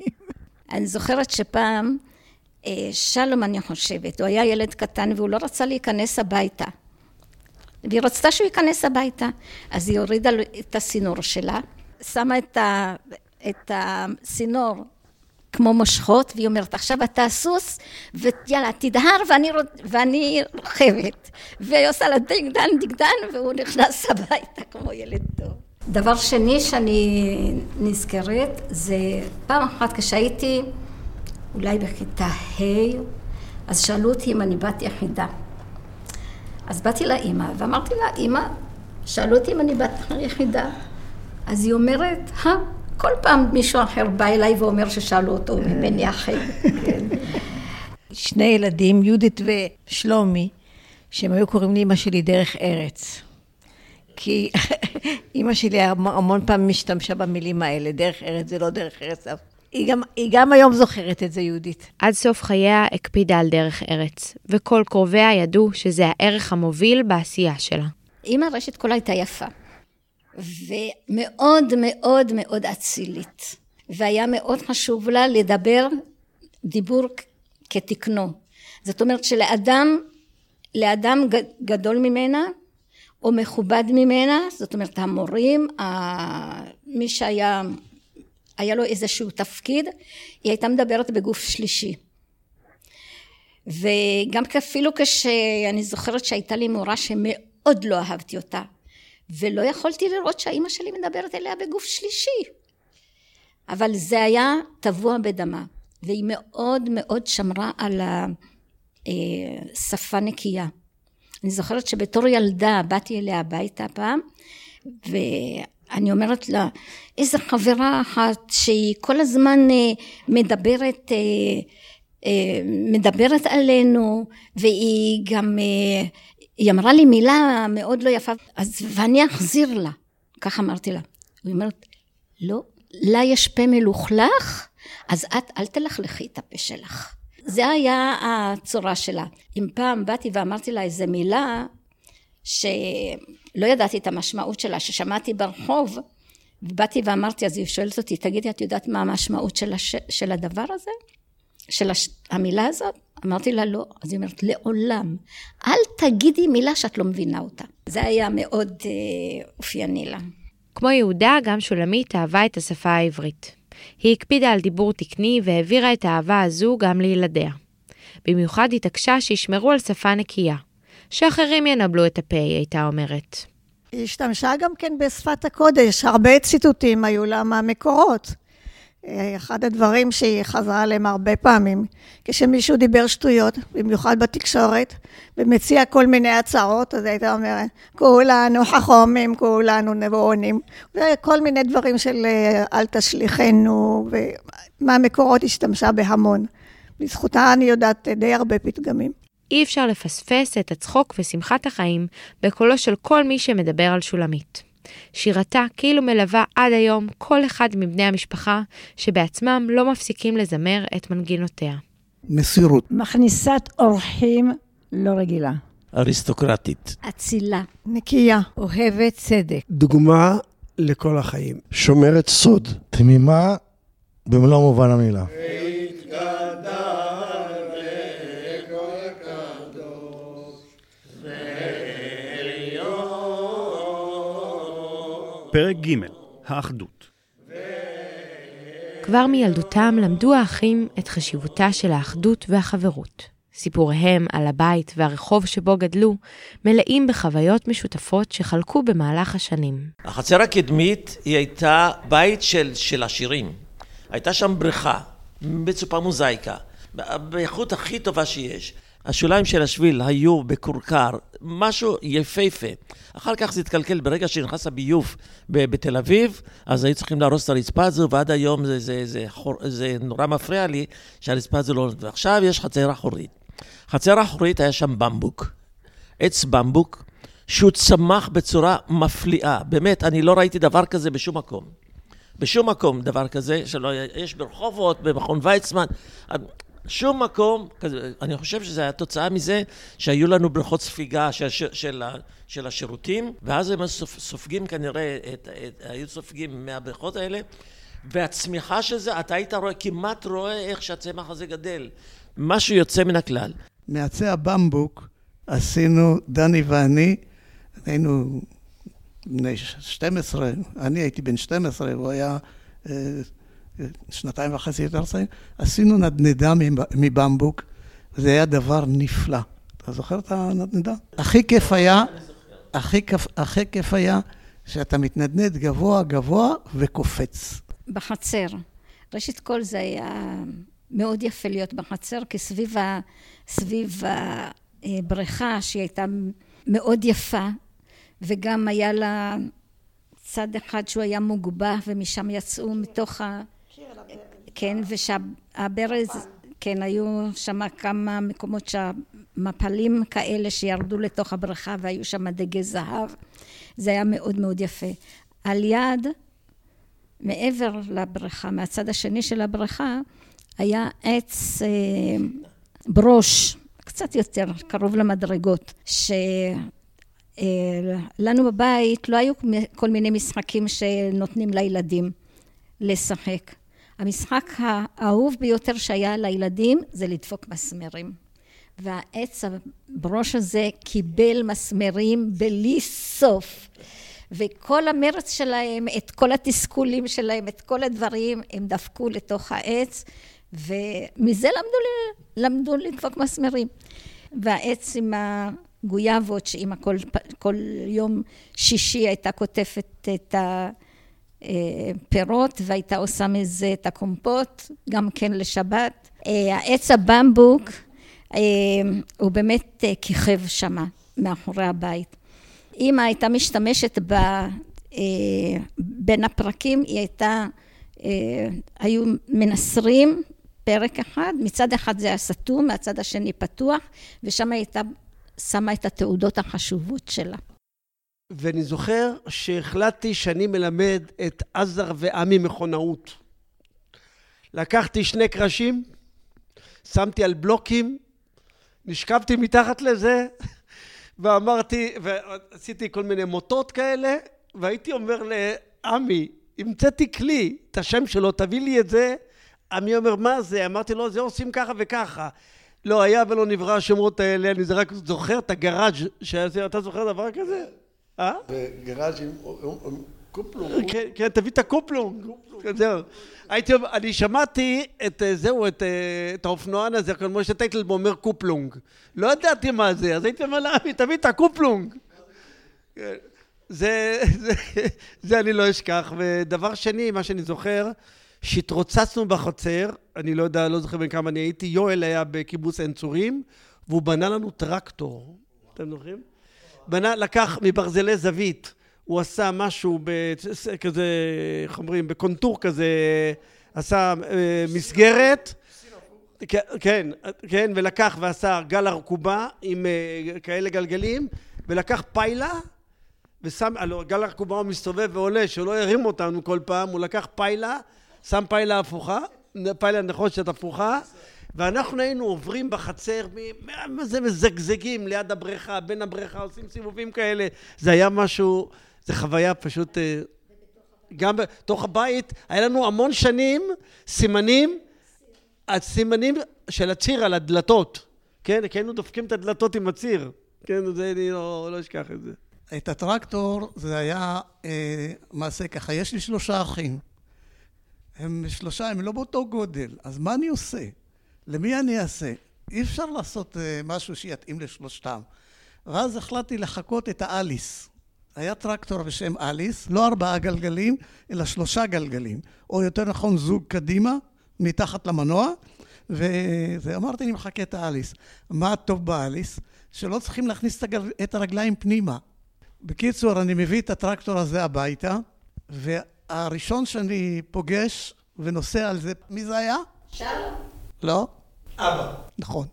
אני זוכרת שפעם, אה, שלום, אני חושבת, הוא היה ילד קטן והוא לא רצה להיכנס הביתה. והיא רצתה שהוא ייכנס הביתה. אז היא הורידה את הסינור שלה, שמה את, ה, את הסינור כמו מושכות, והיא אומרת, עכשיו אתה סוס, ויאללה, תדהר ואני, ואני רוכבת. והיא עושה לה דיג דן דיג דן, והוא נכנס הביתה כמו ילד טוב. דבר שני שאני נזכרת, זה פעם אחת כשהייתי אולי בכיתה ה', אז שאלו אותי אם אני בת יחידה. אז באתי לאימא ואמרתי לה, אימא, שאלו אותי אם אני בת יחידה. אז היא אומרת, הא, כל פעם מישהו אחר בא אליי ואומר ששאלו אותו ממני אחר. שני ילדים, יהודית ושלומי, שהם היו קוראים לאימא שלי דרך ארץ. כי אימא שלי המון פעמים משתמשה במילים האלה, דרך ארץ זה לא דרך ארץ. היא גם, היא גם היום זוכרת את זה, יהודית. עד סוף חייה הקפידה על דרך ארץ, וכל קרוביה ידעו שזה הערך המוביל בעשייה שלה. אימא רשת כל הייתה יפה. ומאוד מאוד מאוד אצילית. והיה מאוד חשוב לה לדבר דיבור כתקנו. זאת אומרת שלאדם, לאדם גדול ממנה או מכובד ממנה, זאת אומרת המורים, מי שהיה, היה לו איזשהו תפקיד, היא הייתה מדברת בגוף שלישי. וגם אפילו כשאני זוכרת שהייתה לי מורה שמאוד לא אהבתי אותה, ולא יכולתי לראות שהאימא שלי מדברת אליה בגוף שלישי. אבל זה היה טבוע בדמה, והיא מאוד מאוד שמרה על השפה נקייה. אני זוכרת שבתור ילדה באתי אליה הביתה פעם, ואני אומרת לה, איזה חברה אחת שהיא כל הזמן אה, מדברת, אה, אה, מדברת עלינו, והיא גם, היא אמרה לי מילה מאוד לא יפה, אז ואני אחזיר לה, ככה אמרתי לה. היא אומרת, לא, לה יש פה מלוכלך, אז את אל תלכלכי את הפה שלך. זה היה הצורה שלה. אם פעם באתי ואמרתי לה איזה מילה שלא ידעתי את המשמעות שלה, ששמעתי ברחוב, ובאתי ואמרתי, אז היא שואלת אותי, תגידי, את יודעת מה המשמעות של, הש... של הדבר הזה? של הש... המילה הזאת? אמרתי לה, לא. אז היא אומרת, לעולם, אל תגידי מילה שאת לא מבינה אותה. זה היה מאוד אה, אופייני לה. כמו יהודה, גם שולמית אהבה את השפה העברית. היא הקפידה על דיבור תקני והעבירה את האהבה הזו גם לילדיה. במיוחד התעקשה שישמרו על שפה נקייה. שאחרים ינבלו את הפה, היא הייתה אומרת. היא השתמשה גם כן בשפת הקודש, הרבה ציטוטים היו לה מהמקורות. אחד הדברים שהיא חזרה עליהם הרבה פעמים, כשמישהו דיבר שטויות, במיוחד בתקשורת, ומציע כל מיני הצעות, אז הייתה אומרת, כולנו חכומים, כולנו נבואונים, וכל מיני דברים של אל תשליכנו, ומהמקורות השתמשה בהמון. בזכותה אני יודעת די הרבה פתגמים. אי אפשר לפספס את הצחוק ושמחת החיים בקולו של כל מי שמדבר על שולמית. שירתה כאילו מלווה עד היום כל אחד מבני המשפחה שבעצמם לא מפסיקים לזמר את מנגינותיה. מסירות. מכניסת אורחים לא רגילה. אריסטוקרטית. אצילה. נקייה. אוהבת צדק. דוגמה לכל החיים. שומרת סוד. תמימה במלוא מובן המילה. פרק ג' האחדות כבר מילדותם למדו האחים את חשיבותה של האחדות והחברות. סיפוריהם על הבית והרחוב שבו גדלו מלאים בחוויות משותפות שחלקו במהלך השנים. החצר הקדמית היא הייתה בית של, של עשירים. הייתה שם בריכה, מצופה מוזייקה, באיכות הכי טובה שיש. השוליים של השביל היו בכורכר, משהו יפהפה. אחר כך זה התקלקל ברגע שנכנס הביוב בתל אביב, אז היו צריכים להרוס את הרצפה הזו, ועד היום זה, זה, זה, זה, זה נורא מפריע לי שהרצפה הזו לא... ועכשיו יש חצר אחורית. חצר אחורית היה שם במבוק, עץ במבוק, שהוא צמח בצורה מפליאה. באמת, אני לא ראיתי דבר כזה בשום מקום. בשום מקום דבר כזה, שלא, יש ברחובות, במכון ויצמן. שום מקום, אני חושב שזה היה תוצאה מזה שהיו לנו בריכות ספיגה של, של, של, השירותים, ואז הם סופגים כנראה, את, את, היו סופגים מהבריכות האלה, והצמיחה של זה, אתה היית רואה, כמעט רואה איך שהצמח הזה גדל. משהו יוצא מן הכלל. מעצי הבמבוק עשינו, דני ואני, היינו בני 12, אני הייתי בן 12, הוא היה... שנתיים וחצי יותר צעיר, עשינו נדנדה מבמבוק, וזה היה דבר נפלא. אתה זוכר את הנדנדה? הכי כיף היה, הכי הכי כיף היה שאתה מתנדנד גבוה גבוה וקופץ. בחצר. ראשית כל זה היה מאוד יפה להיות בחצר, כי סביב, ה, סביב הבריכה שהיא הייתה מאוד יפה, וגם היה לה צד אחד שהוא היה מוגבה, ומשם יצאו מתוך ה... כן, ושהברז, כן, היו שם כמה מקומות שהמפלים כאלה שירדו לתוך הבריכה והיו שם דגי זהב. זה היה מאוד מאוד יפה. על יד, מעבר לבריכה, מהצד השני של הבריכה, היה עץ אה, ברוש, קצת יותר, קרוב למדרגות, שלנו אה, בבית לא היו כל מיני משחקים שנותנים לילדים לשחק. המשחק האהוב ביותר שהיה לילדים זה לדפוק מסמרים. והעץ הברוש הזה קיבל מסמרים בלי סוף. וכל המרץ שלהם, את כל התסכולים שלהם, את כל הדברים, הם דפקו לתוך העץ, ומזה למדו למדו לקפוק מסמרים. והעץ עם הגויאבות, שאמא כל, כל יום שישי הייתה קוטפת את הפירות והייתה עושה מזה את הקומפוט, גם כן לשבת. העץ הבמבוק הוא באמת כיכב שמה, מאחורי הבית. אמא הייתה משתמשת ב... בין הפרקים, היא הייתה, היו מנסרים פרק אחד, מצד אחד זה היה סתום, מהצד השני פתוח, ושם הייתה שמה את התעודות החשובות שלה. ואני זוכר שהחלטתי שאני מלמד את עזר ועמי מכונאות. לקחתי שני קרשים, שמתי על בלוקים, נשכבתי מתחת לזה, ואמרתי, ועשיתי כל מיני מוטות כאלה, והייתי אומר לעמי, המצאתי כלי, את השם שלו, תביא לי את זה. עמי אומר, מה זה? אמרתי לו, זה עושים ככה וככה. לא היה ולא נברא השמות האלה, אני רק זוכר את הגראז' שהיה, אתה זוכר דבר כזה? אה? בגראז' עם קופלונג. כן, כן, תביא את הקופלונג. זהו. הייתי, אני שמעתי את זהו, את, את האופנוען הזה, כמו שטייטלבום אומר קופלונג. לא ידעתי מה זה, אז הייתי אומר לעמי, תביא את הקופלונג. זה, זה, זה אני לא אשכח. ודבר שני, מה שאני זוכר, שהתרוצצנו בחצר, אני לא יודע, לא זוכר בין כמה אני הייתי, יואל היה בקיבוץ עין צורים, והוא בנה לנו טרקטור. אתם זוכרים? בנה, לקח מברזלי זווית, הוא עשה משהו כזה, איך אומרים, בקונטור כזה, עשה אה, מסגרת. כן, כן, ולקח ועשה גל ארכובה עם אה, כאלה גלגלים, ולקח פיילה, ושם, הלוא גל ארכובה הוא מסתובב ועולה, שלא ירים אותנו כל פעם, הוא לקח פיילה, שם פיילה הפוכה, פיילה נחושת הפוכה, ואנחנו היינו עוברים בחצר, מה זה מזגזגים ליד הבריכה, בין הבריכה, עושים סיבובים כאלה, זה היה משהו, זה חוויה פשוט, גם בתוך הבית, היה לנו המון שנים סימנים, הסימנים של הציר על הדלתות, כן, כי היינו דופקים את הדלתות עם הציר, כן, זה אני לא, לא אשכח את זה. את הטרקטור זה היה אה, מעשה ככה, יש לי שלושה אחים. הם שלושה, הם לא באותו גודל, אז מה אני עושה? למי אני אעשה? אי אפשר לעשות אה, משהו שיתאים לשלושתם. ואז החלטתי לחקות את האליס. היה טרקטור בשם אליס, לא ארבעה גלגלים, אלא שלושה גלגלים. או יותר נכון זוג קדימה, מתחת למנוע, ואמרתי, אני מחכה את האליס. מה הטוב באליס? שלא צריכים להכניס. את הרגליים פנימה. בקיצור, אני מביא את הטרקטור הזה הביתה, והראשון שאני פוגש ונוסע על זה, מי זה היה? שלום. לא? אבא. נכון.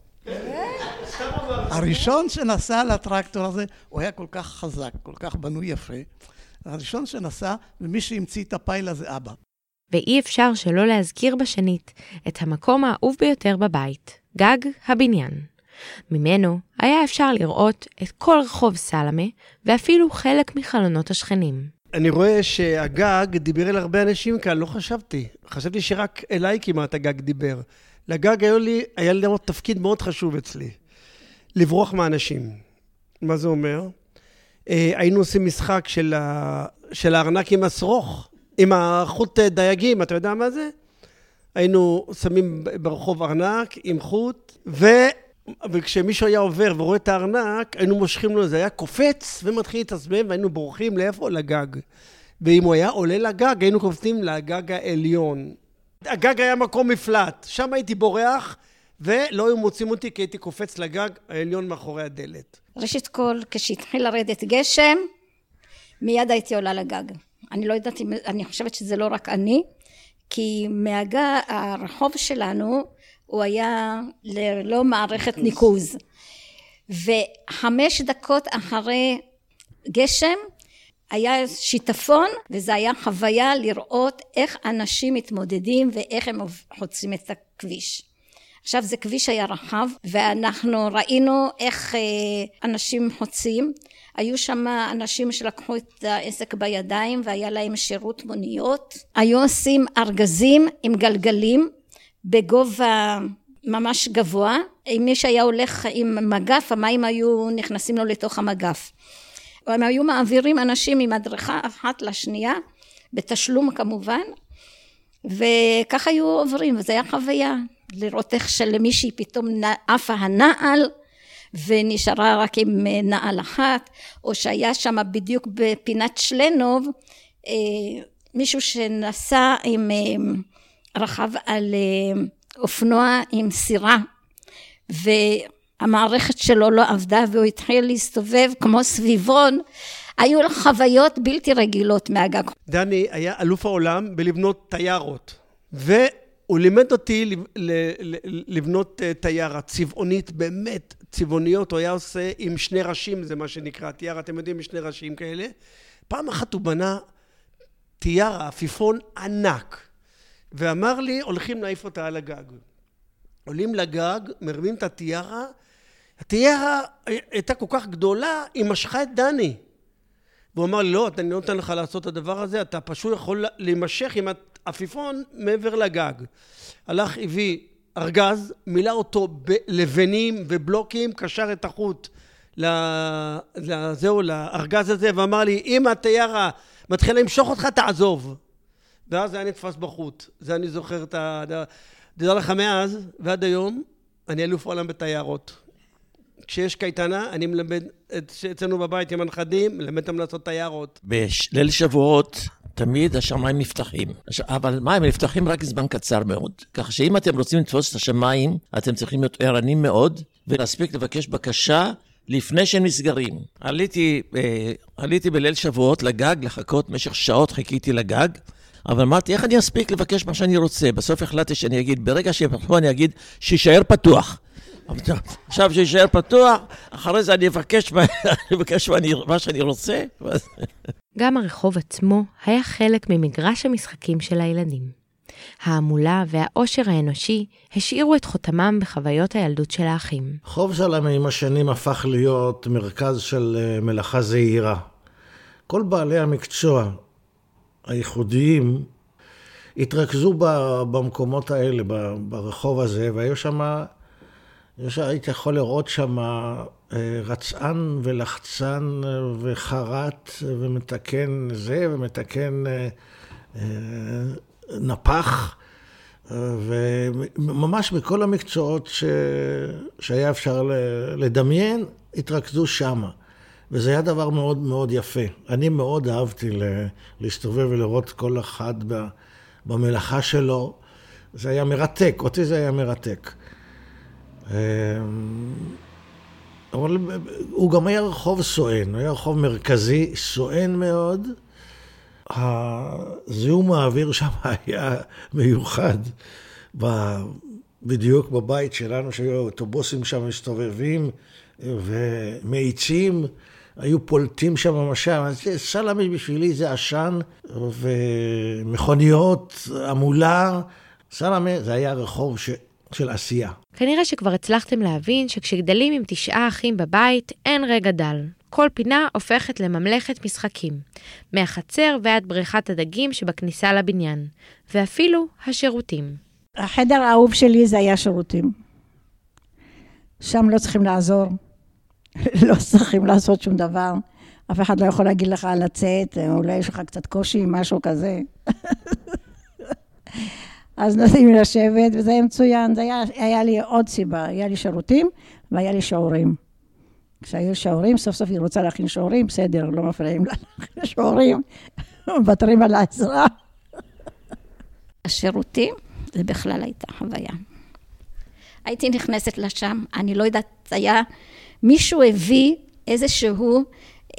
הראשון שנסע על הטרקטור הזה, הוא היה כל כך חזק, כל כך בנוי יפה. הראשון שנסע, ומי שהמציא את הפיילה זה אבא. ואי אפשר שלא להזכיר בשנית את המקום האהוב ביותר בבית, גג הבניין. ממנו היה אפשר לראות את כל רחוב סלמה, ואפילו חלק מחלונות השכנים. אני רואה שהגג דיבר אל הרבה אנשים כאן, לא חשבתי. חשבתי שרק אליי כמעט הגג דיבר. לגג היה לי, היה לי תפקיד מאוד חשוב אצלי, לברוח מהאנשים. מה זה אומר? אה, היינו עושים משחק של, ה... של הארנק עם השרוך, עם החוט דייגים, אתה יודע מה זה? היינו שמים ברחוב ארנק עם חוט, ו... וכשמישהו היה עובר ורואה את הארנק, היינו מושכים לו, זה היה קופץ ומתחיל להתעצבן, והיינו בורחים לאיפה? לגג. ואם הוא היה עולה לגג, היינו קופצים לגג העליון. הגג היה מקום מפלט, שם הייתי בורח, ולא היו מוצאים אותי כי הייתי קופץ לגג העליון מאחורי הדלת. ראשית כל, כשהתחיל לרדת גשם, מיד הייתי עולה לגג. אני לא יודעת אם, אני חושבת שזה לא רק אני, כי מהגג, הרחוב שלנו, הוא היה ללא מערכת ניקוז. וחמש דקות אחרי גשם, היה שיטפון, וזו היה חוויה לראות איך אנשים מתמודדים ואיך הם חוצים את הכביש. עכשיו זה כביש היה רחב ואנחנו ראינו איך אה, אנשים חוצים. היו שם אנשים שלקחו את העסק בידיים והיה להם שירות מוניות. היו עושים ארגזים עם גלגלים בגובה ממש גבוה. אם מי שהיה הולך עם מגף המים היו נכנסים לו לתוך המגף הם היו מעבירים אנשים ממדרכה אחת לשנייה, בתשלום כמובן, וככה היו עוברים, וזו הייתה חוויה, לראות איך שלמישהי פתאום עפה הנעל, ונשארה רק עם אה, נעל אחת, או שהיה שם בדיוק בפינת שלנוב, אה, מישהו שנסע עם אה, רכב על אופנוע עם סירה, והמערכת שלו לא עבדה והוא התחיל להסתובב כמו סביבון. היו לו חוויות בלתי רגילות מהגג. דני היה אלוף העולם בלבנות טיירות, והוא לימד אותי לבנות טיירה צבעונית באמת צבעוניות, הוא היה עושה עם שני ראשים, זה מה שנקרא טיירה, אתם יודעים, עם שני ראשים כאלה. פעם אחת הוא בנה טיירה, עפיפון ענק, ואמר לי, הולכים להעיף אותה על הגג. עולים לגג, מרמים את הטיירה, הטיירה הייתה כל כך גדולה, היא משכה את דני. והוא אמר לי, לא, אני לא נותן לך לעשות את הדבר הזה, אתה פשוט יכול להימשך עם העפיפון מעבר לגג. הלך, הביא ארגז, מילא אותו בלבנים ובלוקים, קשר את החוט לזהו, לארגז הזה, ואמר לי, אם הטיירה מתחילה למשוך אותך, תעזוב. ואז היה נתפס בחוט. זה אני זוכר את ה... תדע לך, מאז ועד היום, אני אלוף עולם בתיירות. כשיש קייטנה, אני מלמד אצלנו בבית עם הנכדים, מלמד אותם לעשות תיירות. בליל שבועות תמיד השמיים נפתחים. אבל מה, הם נפתחים רק זמן קצר מאוד. ככה שאם אתם רוצים לתפוס את השמיים, אתם צריכים להיות ערנים מאוד, ולהספיק לבקש בקשה לפני שהם נסגרים. עליתי, אה, עליתי בליל שבועות לגג לחכות, במשך שעות חיכיתי לגג. אבל אמרתי, איך אני אספיק לבקש מה שאני רוצה? בסוף החלטתי שאני אגיד, ברגע שיפתחו אני אגיד, שיישאר פתוח. עכשיו שיישאר פתוח, אחרי זה אני אבקש, אני אבקש מה שאני רוצה. גם הרחוב עצמו היה חלק ממגרש המשחקים של הילדים. ההמולה והאושר האנושי השאירו את חותמם בחוויות הילדות של האחים. חוב סלמה עם השנים הפך להיות מרכז של אה, מלאכה זהירה. כל בעלי המקצוע הייחודיים התרכזו במקומות האלה, ברחוב הזה, והיו שם הייתי יכול לראות שם אה, רצען ולחצן אה, וחרט ומתקן זה ומתקן אה, נפח וממש בכל המקצועות ש... שהיה אפשר לדמיין, התרכזו שם. וזה היה דבר מאוד מאוד יפה. אני מאוד אהבתי להסתובב ולראות כל אחד במלאכה שלו. זה היה מרתק, אותי זה היה מרתק. אמ, אבל הוא גם היה רחוב סואן, הוא היה רחוב מרכזי, סואן מאוד. הזיהום האוויר שם היה מיוחד. בדיוק בבית שלנו, שהיו אוטובוסים שם מסתובבים ומאיצים, היו פולטים שם משם. סלאמי בשבילי זה עשן ומכוניות, המולה. סלאמי זה היה רחוב ש... של עשייה. כנראה שכבר הצלחתם להבין שכשגדלים עם תשעה אחים בבית, אין רגע דל. כל פינה הופכת לממלכת משחקים, מהחצר ועד בריכת הדגים שבכניסה לבניין, ואפילו השירותים. החדר האהוב שלי זה היה שירותים. שם לא צריכים לעזור, לא צריכים לעשות שום דבר. אף אחד לא יכול להגיד לך לצאת, אולי יש לך קצת קושי, משהו כזה. אז נותנים לי לשבת, וזה היה מצוין. זה היה, היה לי עוד סיבה, היה לי שירותים והיה לי שיעורים. כשהיו שיעורים, סוף סוף היא רוצה להכין שיעורים, בסדר, לא מפריעים לה להכין שיעורים, מוותרים על העזרה. השירותים, זה בכלל הייתה חוויה. הייתי נכנסת לשם, אני לא יודעת, היה, מישהו הביא איזשהו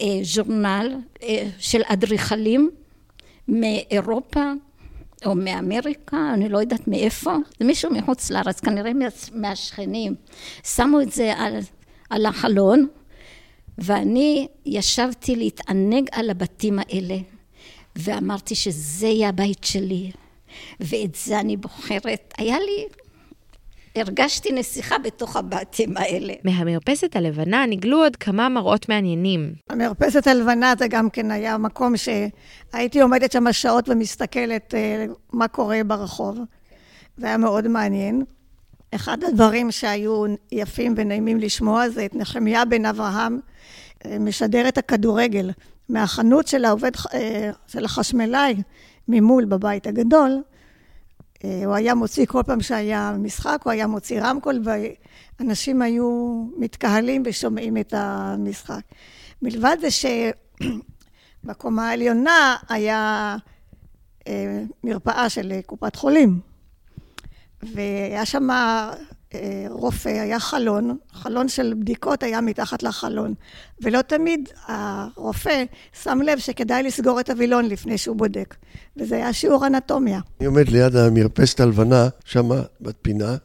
אה, ז'ורנל אה, של אדריכלים מאירופה, או מאמריקה, אני לא יודעת מאיפה, זה מישהו מחוץ לארץ, כנראה מהשכנים. שמו את זה על, על החלון, ואני ישבתי להתענג על הבתים האלה, ואמרתי שזה יהיה הבית שלי, ואת זה אני בוחרת. היה לי הרגשתי נסיכה בתוך הבתים האלה. מהמרפסת הלבנה נגלו עוד כמה מראות מעניינים. המרפסת הלבנה זה גם כן היה מקום שהייתי עומדת שם שעות ומסתכלת uh, מה קורה ברחוב. זה היה מאוד מעניין. אחד הדברים שהיו יפים ונעימים לשמוע זה את נחמיה בן אברהם אה, משדר את הכדורגל מהחנות של העובד, אה, של החשמלאי ממול בבית הגדול. אה, הוא היה מוציא כל פעם שהיה משחק, הוא היה מוציא רמקול, ואנשים היו מתקהלים ושומעים את המשחק. מלבד זה שבקומה העליונה היה אה, מרפאה של קופת חולים, והיה שם רופא, היה חלון, חלון של בדיקות היה מתחת לחלון, ולא תמיד הרופא שם לב שכדאי לסגור את הווילון לפני שהוא בודק, וזה היה שיעור אנטומיה. אני עומד ליד המרפסת הלבנה, שמה, בפינה,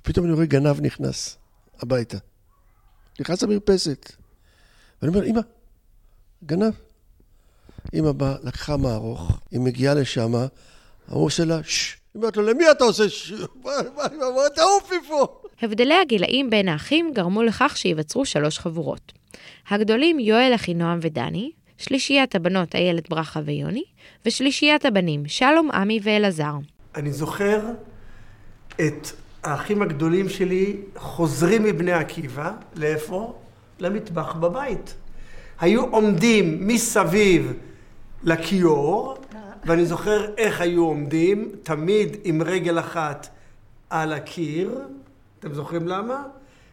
ופתאום אני רואה גנב נכנס הביתה. נכנס למרפסת. ואני אומר, אמא, גנב. אמא באה, לקחה מערוך, היא מגיעה לשם, הוא עושה לה, ששש. היא אומרת לו, למי אתה עושה ש... מה, תעוף מפה. הבדלי הגילאים בין האחים גרמו לכך שייווצרו שלוש חבורות. הגדולים יואל, אחינועם ודני, שלישיית הבנות איילת ברכה ויוני, ושלישיית הבנים שלום, עמי ואלעזר. אני זוכר את האחים הגדולים שלי חוזרים מבני עקיבא, לאיפה? למטבח בבית. היו עומדים מסביב לכיור, ואני זוכר איך היו עומדים, תמיד עם רגל אחת על הקיר. אתם זוכרים למה?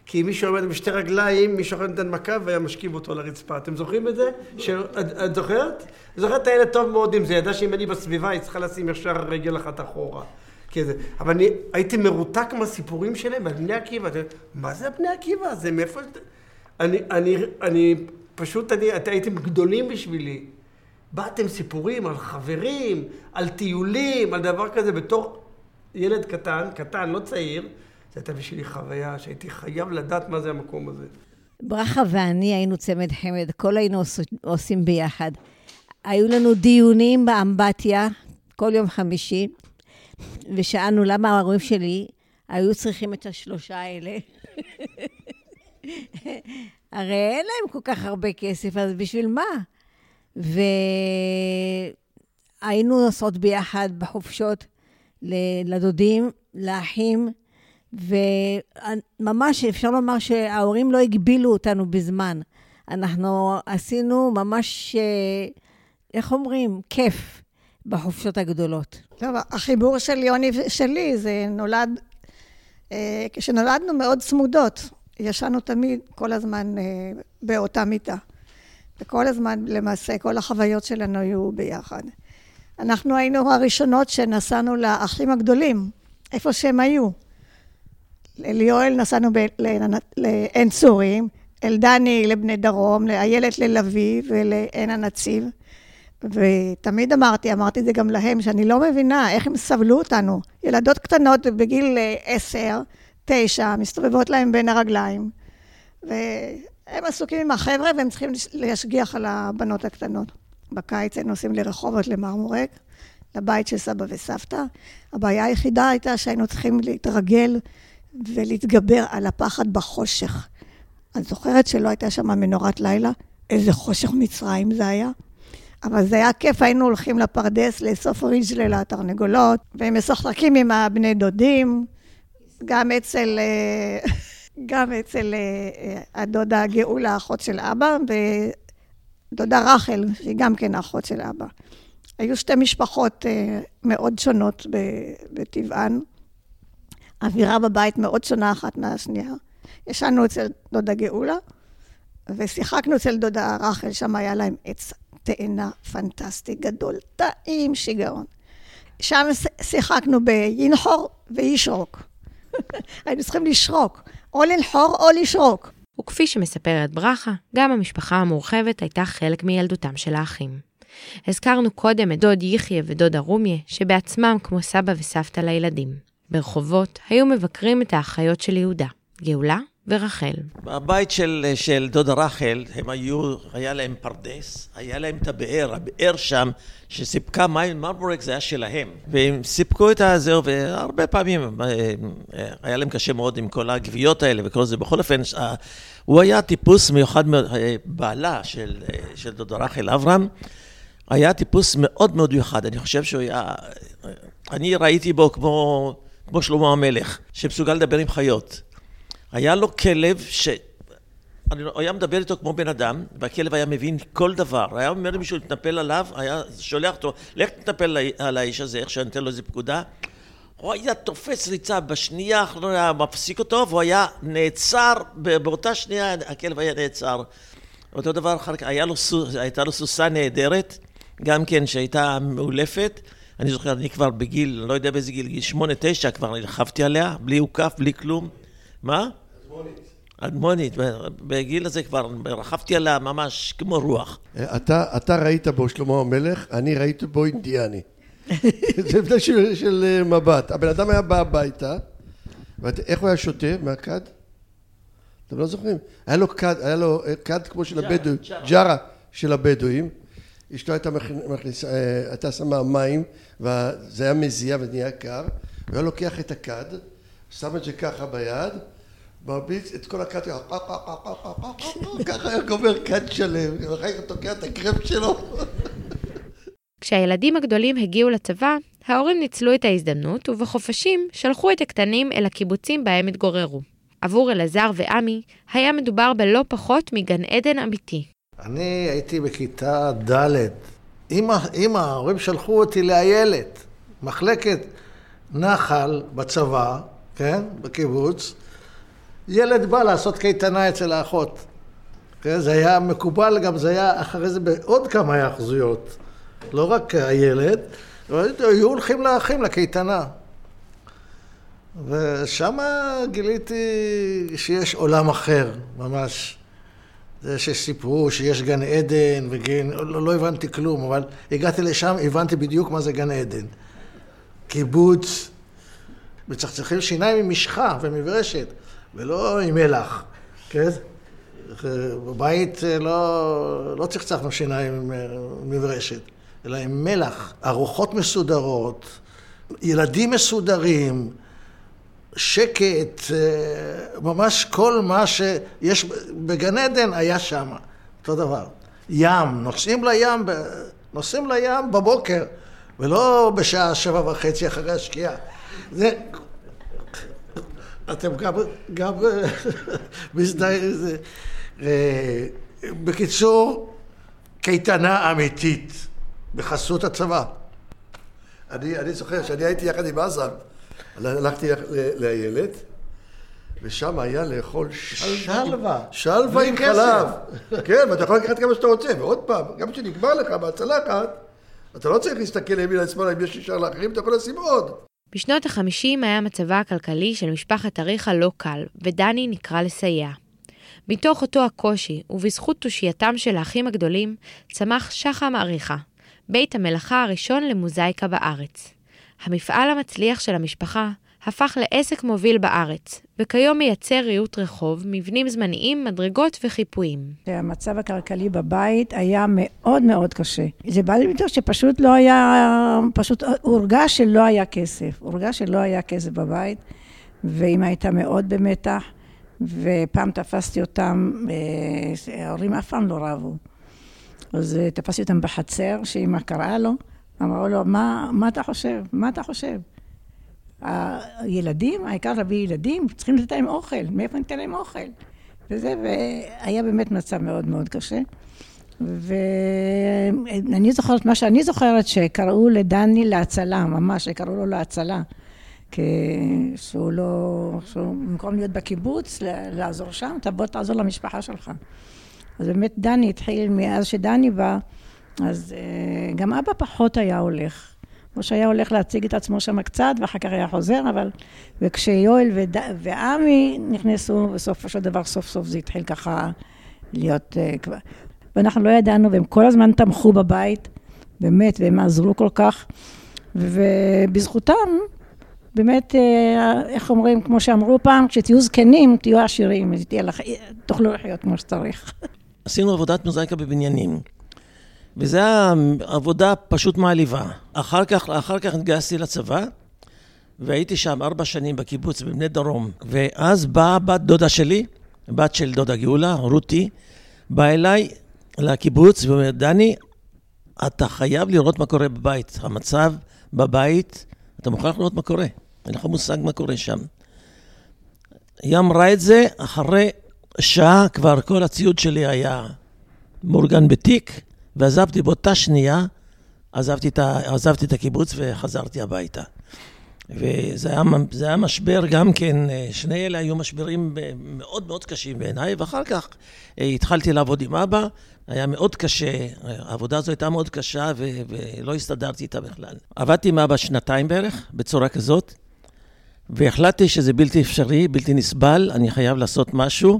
כי מי שעומד עם שתי רגליים, מי אחר נותן מכה והיה משכיב אותו על הרצפה. אתם זוכרים את זה? ש... את, את זוכרת? זוכרת את הילד טוב מאוד עם זה, ידע שאם אני בסביבה היא צריכה לשים ישר רגל אחת אחורה. כזה. אבל אני הייתי מרותק מהסיפורים שלהם על בני עקיבא. מה זה בני עקיבא? זה מאיפה... אני, אני, אני פשוט, אני, הייתם גדולים בשבילי. באתם סיפורים על חברים, על טיולים, על דבר כזה, בתור ילד קטן, קטן, לא צעיר, זו הייתה בשבילי חוויה שהייתי חייב לדעת מה זה המקום הזה. ברכה ואני היינו צמד חמד, הכל היינו עושים ביחד. היו לנו דיונים באמבטיה כל יום חמישי, ושאלנו למה ההורים שלי היו צריכים את השלושה האלה. הרי אין להם כל כך הרבה כסף, אז בשביל מה? והיינו נוסעות ביחד בחופשות לדודים, לאחים, וממש אפשר לומר שההורים לא הגבילו אותנו בזמן. אנחנו עשינו ממש, איך אומרים, כיף בחופשות הגדולות. טוב, החיבור של יוני ושלי, זה נולד, אה, כשנולדנו מאוד צמודות. ישנו תמיד, כל הזמן, אה, באותה מיטה. וכל הזמן, למעשה, כל החוויות שלנו היו ביחד. אנחנו היינו הראשונות שנסענו לאחים הגדולים, איפה שהם היו. ליואל נסענו לעין צורים, אל דני לבני דרום, לאיילת ללוי ולעין הנציב. ותמיד אמרתי, אמרתי את זה גם להם, שאני לא מבינה איך הם סבלו אותנו. ילדות קטנות בגיל עשר, תשע, מסתובבות להם בין הרגליים. הם עסוקים עם החבר'ה והם צריכים להשגיח על הבנות הקטנות. בקיץ היינו נוסעים לרחובות למרמורק, לבית של סבא וסבתא. הבעיה היחידה הייתה שהיינו צריכים להתרגל ולהתגבר על הפחד בחושך. אני זוכרת שלא הייתה שם מנורת לילה, איזה חושך מצרים זה היה. אבל זה היה כיף, היינו הולכים לפרדס לאסוף ריג'לה לתרנגולות, והם משחקים עם הבני דודים, גם אצל... גם אצל אה, אה, הדודה גאולה, האחות של אבא, ודודה רחל, שהיא גם כן האחות של אבא. היו שתי משפחות אה, מאוד שונות בטבען. אווירה בבית מאוד שונה אחת מהשנייה. ישנו אצל דודה גאולה, ושיחקנו אצל דודה רחל, שם היה להם עץ תאנה פנטסטי גדול, טעים שיגעון. שם שיחקנו בינחור וישרוק. היינו צריכים לשרוק. או ללחור או לשרוק. וכפי שמספרת ברכה, גם המשפחה המורחבת הייתה חלק מילדותם של האחים. הזכרנו קודם את דוד יחיא ודוד ארומיה, שבעצמם כמו סבא וסבתא לילדים. ברחובות היו מבקרים את האחיות של יהודה, גאולה ורחל. בבית של, של דודה רחל, הם היו, היה להם פרדס, היה להם את הבאר, הבאר שם, שסיפקה מים, מרבורק זה היה שלהם. והם סיפקו את הזהו, והרבה פעמים אה, אה, היה להם קשה מאוד עם כל הגוויות האלה וכל זה. בכל אופן, הוא היה טיפוס מיוחד, אה, בעלה של, של דודה רחל אברהם, היה טיפוס מאוד מאוד מיוחד. אני חושב שהוא היה... אני ראיתי בו כמו, כמו שלמה המלך, שמסוגל לדבר עם חיות. היה לו כלב ש... אני, הוא היה מדבר איתו כמו בן אדם, והכלב היה מבין כל דבר. היה אומר למישהו להתנפל עליו, היה שולח אותו, לך תתנפל על האיש הזה, איך שאני אתן לו איזה פקודה. הוא היה תופס ריצה בשנייה האחרונה, היה מפסיק אותו, והוא היה נעצר, באותה שנייה הכלב היה נעצר. אותו דבר אחר כך, לו, הייתה לו סוסה נהדרת, גם כן שהייתה מאולפת. אני זוכר, אני כבר בגיל, לא יודע באיזה גיל, גיל שמונה, תשע, כבר רכבתי עליה, בלי עוקף, בלי כלום. מה? אדמונית. אדמונית, בגיל הזה כבר רכבתי עליה ממש כמו רוח. אתה, אתה ראית בו שלמה המלך, אני ראיתי בו אינדיאני. זה הבדל של, של אה, מבט. הבן אדם היה בא הביתה, ואיך הוא היה שותה? מהכד? אתם לא זוכרים? היה לו כד, היה לו אה, כד כמו של הבדואים, ג'ארה של הבדואים. אשתו הייתה מכניסה, אה, הייתה שמה מים, וזה היה מזיע ונהיה קר, הוא היה לוקח את הכד, שם את זה ככה ביד, מרביץ את כל הכד, ככה היה גומר כד שלם, ואחר כך תוקע את הקרפ שלו. כשהילדים הגדולים הגיעו לצבא, ההורים ניצלו את ההזדמנות, ובחופשים שלחו את הקטנים אל הקיבוצים בהם התגוררו. עבור אלעזר ועמי, היה מדובר בלא פחות מגן עדן אמיתי. אני הייתי בכיתה ד'. אמא, ההורים שלחו אותי לאיילת, מחלקת נחל בצבא, כן, בקיבוץ. ילד בא לעשות קייטנה אצל האחות. כן, זה היה מקובל, גם זה היה אחרי זה בעוד כמה היאחזויות. לא רק הילד, היו הולכים לאחים לקייטנה. ושם גיליתי שיש עולם אחר, ממש. זה שסיפרו שיש גן עדן וגן, לא, לא הבנתי כלום, אבל הגעתי לשם, הבנתי בדיוק מה זה גן עדן. קיבוץ, מצחצחים שיניים עם משחה ומברשת, ולא עם מלח, כן? בבית לא, לא צחצחנו שיניים עם מברשת. אלא עם מלח, ארוחות מסודרות, ילדים מסודרים, שקט, אה, ממש כל מה שיש בגן עדן היה שם, אותו דבר. ים, נוסעים לים, נוסעים לים בבוקר, ולא בשעה שבע וחצי אחרי השקיעה. זה... אתם גם, גם מזדהים לזה. אה, בקיצור, קייטנה אמיתית. בחסות הצבא. אני, אני זוכר שאני הייתי יחד עם עזר, הלכתי לאיילת, ושם היה לאכול שלווה. שלווה עם חלב. כן, ואתה יכול לקחת כמה שאתה רוצה, ועוד פעם, גם כשנגמר לך מהצלחת, אתה לא צריך להסתכל ימינה לשמאלה אם יש נשאר לאחרים, אתה יכול לשים עוד. בשנות החמישים היה מצבה הכלכלי של משפחת אריכה לא קל, ודני נקרא לסייע. מתוך אותו הקושי, ובזכות תושייתם של האחים הגדולים, צמח שחם אריכה, בית המלאכה הראשון למוזאיקה בארץ. המפעל המצליח של המשפחה הפך לעסק מוביל בארץ, וכיום מייצר ריהוט רחוב, מבנים זמניים, מדרגות וחיפויים. המצב הכלכלי בבית היה מאוד מאוד קשה. זה בא לי מתוך שפשוט לא היה, פשוט הורגש שלא היה כסף. הורגש שלא היה כסף בבית, ואמא הייתה מאוד במתח, ופעם תפסתי אותם, אה, ההורים אף פעם לא רבו. אז אה, תפסתי אותם בחצר, שאמא קראה לו, אמרו לו, מה, מה אתה חושב? מה אתה חושב? הילדים, העיקר להביא ילדים, צריכים לתת להם אוכל, מאיפה ניתן להם אוכל? וזה, והיה באמת מצב מאוד מאוד קשה. ואני זוכרת, מה שאני זוכרת, שקראו לדני להצלה, ממש, שקראו לו להצלה. כי שהוא לא, שהוא במקום להיות בקיבוץ, לעזור שם, תבוא תעזור למשפחה שלך. אז באמת דני התחיל, מאז שדני בא, אז uh, גם אבא פחות היה הולך. כמו שהיה הולך להציג את עצמו שם קצת, ואחר כך היה חוזר, אבל... וכשיואל וד... ועמי נכנסו, בסופו של דבר, סוף סוף זה התחיל ככה להיות כבר... ואנחנו לא ידענו, והם כל הזמן תמכו בבית, באמת, והם עזרו כל כך. ובזכותם, באמת, אה, איך אומרים, כמו שאמרו פעם, כשתהיו זקנים, תהיו עשירים, תוכלו לחיות כמו שצריך. עשינו עבודת מוזאיקה בבניינים. וזו עבודה פשוט מעליבה. אחר כך, אחר כך התגייסתי לצבא, והייתי שם ארבע שנים בקיבוץ בבני דרום. ואז באה בת דודה שלי, בת של דודה גאולה, רותי, באה אליי לקיבוץ ואומרת, דני, אתה חייב לראות מה קורה בבית. המצב בבית, אתה מוכרח לראות מה קורה. אין לך מושג מה קורה שם. היא אמרה את זה אחרי שעה כבר כל הציוד שלי היה מאורגן בתיק, ועזבתי באותה שנייה, עזבתי את, ה, עזבתי את הקיבוץ וחזרתי הביתה. וזה היה, היה משבר גם כן, אה, שני אלה היו משברים מאוד מאוד קשים בעיניי, ואחר כך אה, התחלתי לעבוד עם אבא, היה מאוד קשה, העבודה הזו הייתה מאוד קשה ו- ולא הסתדרתי איתה בכלל. עבדתי עם אבא שנתיים בערך, בצורה כזאת, והחלטתי שזה בלתי אפשרי, בלתי נסבל, אני חייב לעשות משהו.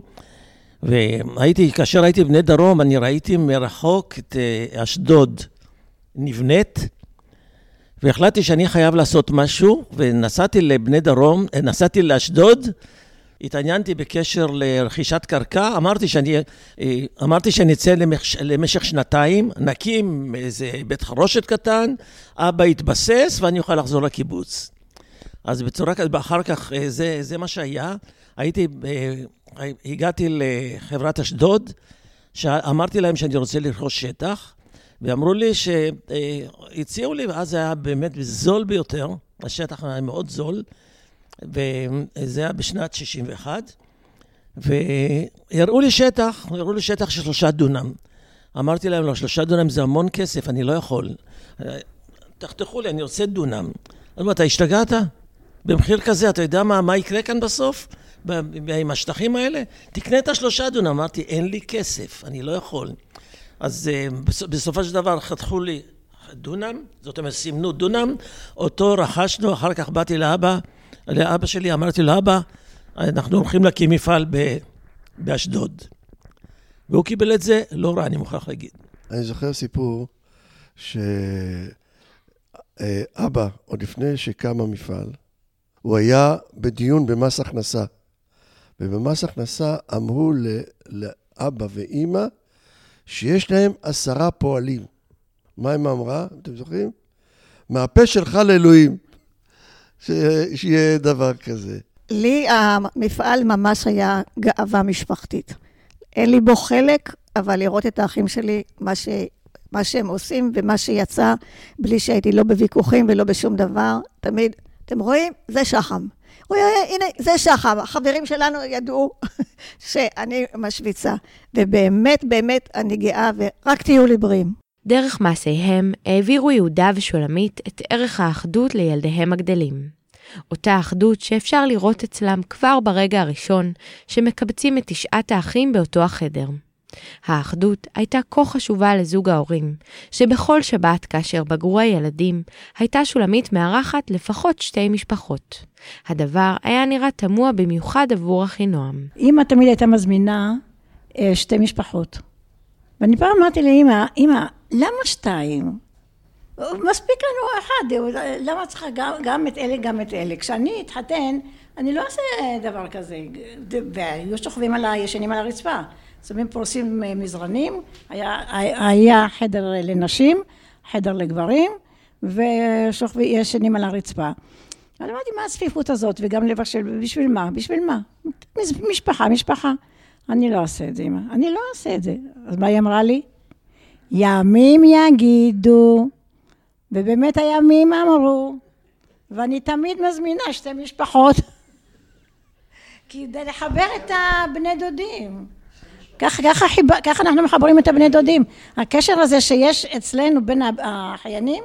והייתי, כאשר הייתי בבני דרום, אני ראיתי מרחוק את אה, אשדוד נבנית, והחלטתי שאני חייב לעשות משהו, ונסעתי לבני דרום, אה, נסעתי לאשדוד, התעניינתי בקשר לרכישת קרקע, אמרתי שאני, אה, אמרתי שאני אצא למשך, למשך שנתיים, נקים איזה בית חרושת קטן, אבא יתבסס ואני אוכל לחזור לקיבוץ. אז בצורה כזאת, אחר כך זה, זה מה שהיה. הייתי, הגעתי לחברת אשדוד, אמרתי להם שאני רוצה לרכוש שטח, ואמרו לי שהציעו לי, ואז זה היה באמת זול ביותר, השטח היה מאוד זול, וזה היה בשנת 61, והראו לי שטח, הראו לי שטח של שלושה דונם. אמרתי להם, לא, שלושה דונם זה המון כסף, אני לא יכול. תחתכו לי, אני רוצה דונם. אמרו, אתה השתגעת? במחיר כזה, אתה יודע מה, מה יקרה כאן בסוף? עם השטחים האלה? תקנה את השלושה דונם. אמרתי, אין לי כסף, אני לא יכול. אז אה, בסופו של דבר חתכו לי דונם, זאת אומרת סימנו דונם, אותו רכשנו, אחר כך באתי לאבא, לאבא שלי, אמרתי לו, אבא, אנחנו הולכים להקים מפעל באשדוד. והוא קיבל את זה לא רע, אני מוכרח להגיד. אני זוכר סיפור שאבא, עוד לפני שקם המפעל, הוא היה בדיון במס הכנסה. ובמס הכנסה אמרו לאבא ואימא, שיש להם עשרה פועלים. מה היא אמרה? אתם זוכרים? מהפה שלך לאלוהים, ש... שיהיה דבר כזה. לי המפעל ממש היה גאווה משפחתית. אין לי בו חלק, אבל לראות את האחים שלי, מה, ש... מה שהם עושים ומה שיצא, בלי שהייתי לא בוויכוחים ולא בשום דבר, תמיד, אתם רואים? זה שחם. הוא היה, הנה, זה שחם, החברים שלנו ידעו שאני משוויצה. ובאמת, באמת, אני גאה, ורק תהיו לי בריאים. דרך מעשיהם העבירו יהודה ושולמית את ערך האחדות לילדיהם הגדלים. אותה אחדות שאפשר לראות אצלם כבר ברגע הראשון שמקבצים את תשעת האחים באותו החדר. האחדות הייתה כה חשובה לזוג ההורים, שבכל שבת כאשר בגרו הילדים, הייתה שולמית מארחת לפחות שתי משפחות. הדבר היה נראה תמוה במיוחד עבור אחינועם. אמא תמיד הייתה מזמינה אה, שתי משפחות. ואני פעם אמרתי לאמא, אמא, למה שתיים? מספיק לנו אחד, למה צריכה גם, גם את אלה, גם את אלה? כשאני אתחתן, אני לא אעשה דבר כזה. והיו שוכבים על ה... ישנים על הרצפה. שמים פורסים מזרנים, היה, היה חדר לנשים, חדר לגברים, וישנים על הרצפה. אני אמרתי, מה הצפיפות הזאת? וגם לבשל, בשביל מה? בשביל מה? משפחה, משפחה. אני לא אעשה את זה, אמא. אני לא אעשה את זה. אז מה היא אמרה לי? ימים יגידו. ובאמת הימים אמרו. ואני תמיד מזמינה שתי משפחות. כדי לחבר את הבני דודים. ככה, ככה, חיב... ככה אנחנו מחברים את הבני דודים. הקשר הזה שיש אצלנו בין החיינים,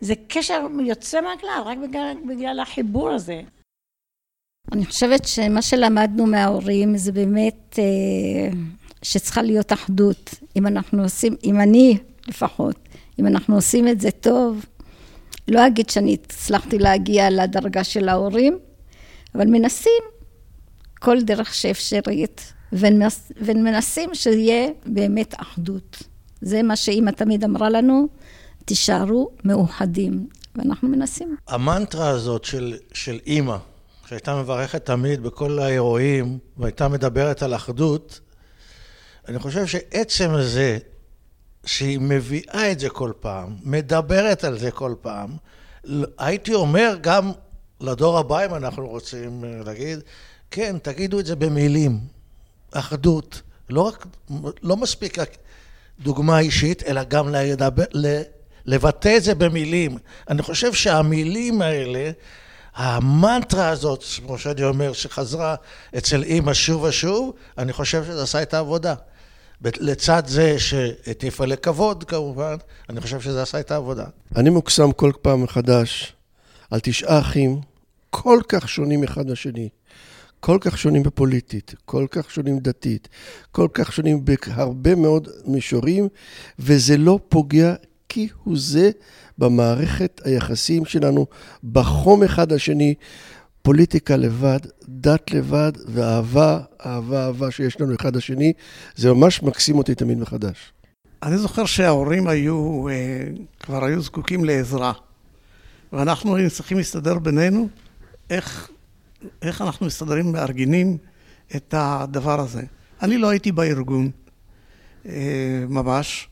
זה קשר יוצא מהכלל, רק בגלל, בגלל החיבור הזה. אני חושבת שמה שלמדנו מההורים זה באמת אה, שצריכה להיות אחדות. אם אנחנו עושים, אם אני לפחות, אם אנחנו עושים את זה טוב, לא אגיד שאני הצלחתי להגיע לדרגה של ההורים, אבל מנסים כל דרך שאפשרית. ומנסים שיהיה באמת אחדות. זה מה שאימא תמיד אמרה לנו, תישארו מאוחדים, ואנחנו מנסים. המנטרה הזאת של, של אימא, שהייתה מברכת תמיד בכל האירועים, והייתה מדברת על אחדות, אני חושב שעצם זה שהיא מביאה את זה כל פעם, מדברת על זה כל פעם, הייתי אומר גם לדור הבא, אם אנחנו רוצים להגיד, כן, תגידו את זה במילים. אחדות, לא רק, לא מספיק רק דוגמה אישית, אלא גם לדבר, לבטא את זה במילים. אני חושב שהמילים האלה, המנטרה הזאת, כמו שאני אומר, שחזרה אצל אימא שוב ושוב, אני חושב שזה עשה את העבודה. לצד זה שהטיפה לכבוד כמובן, אני חושב שזה עשה את העבודה. אני מוקסם כל פעם מחדש על תשעה אחים כל כך שונים אחד לשני. כל כך שונים בפוליטית, כל כך שונים דתית, כל כך שונים בהרבה מאוד מישורים, וזה לא פוגע כהוא זה במערכת היחסים שלנו, בחום אחד לשני, פוליטיקה לבד, דת לבד, ואהבה, אהבה, אהבה שיש לנו אחד לשני, זה ממש מקסים אותי תמיד מחדש. אני זוכר שההורים היו, אה, כבר היו זקוקים לעזרה, ואנחנו היינו צריכים להסתדר בינינו, איך, איך אנחנו מסתדרים, מארגנים את הדבר הזה. אני לא הייתי בארגון, אה, ממש.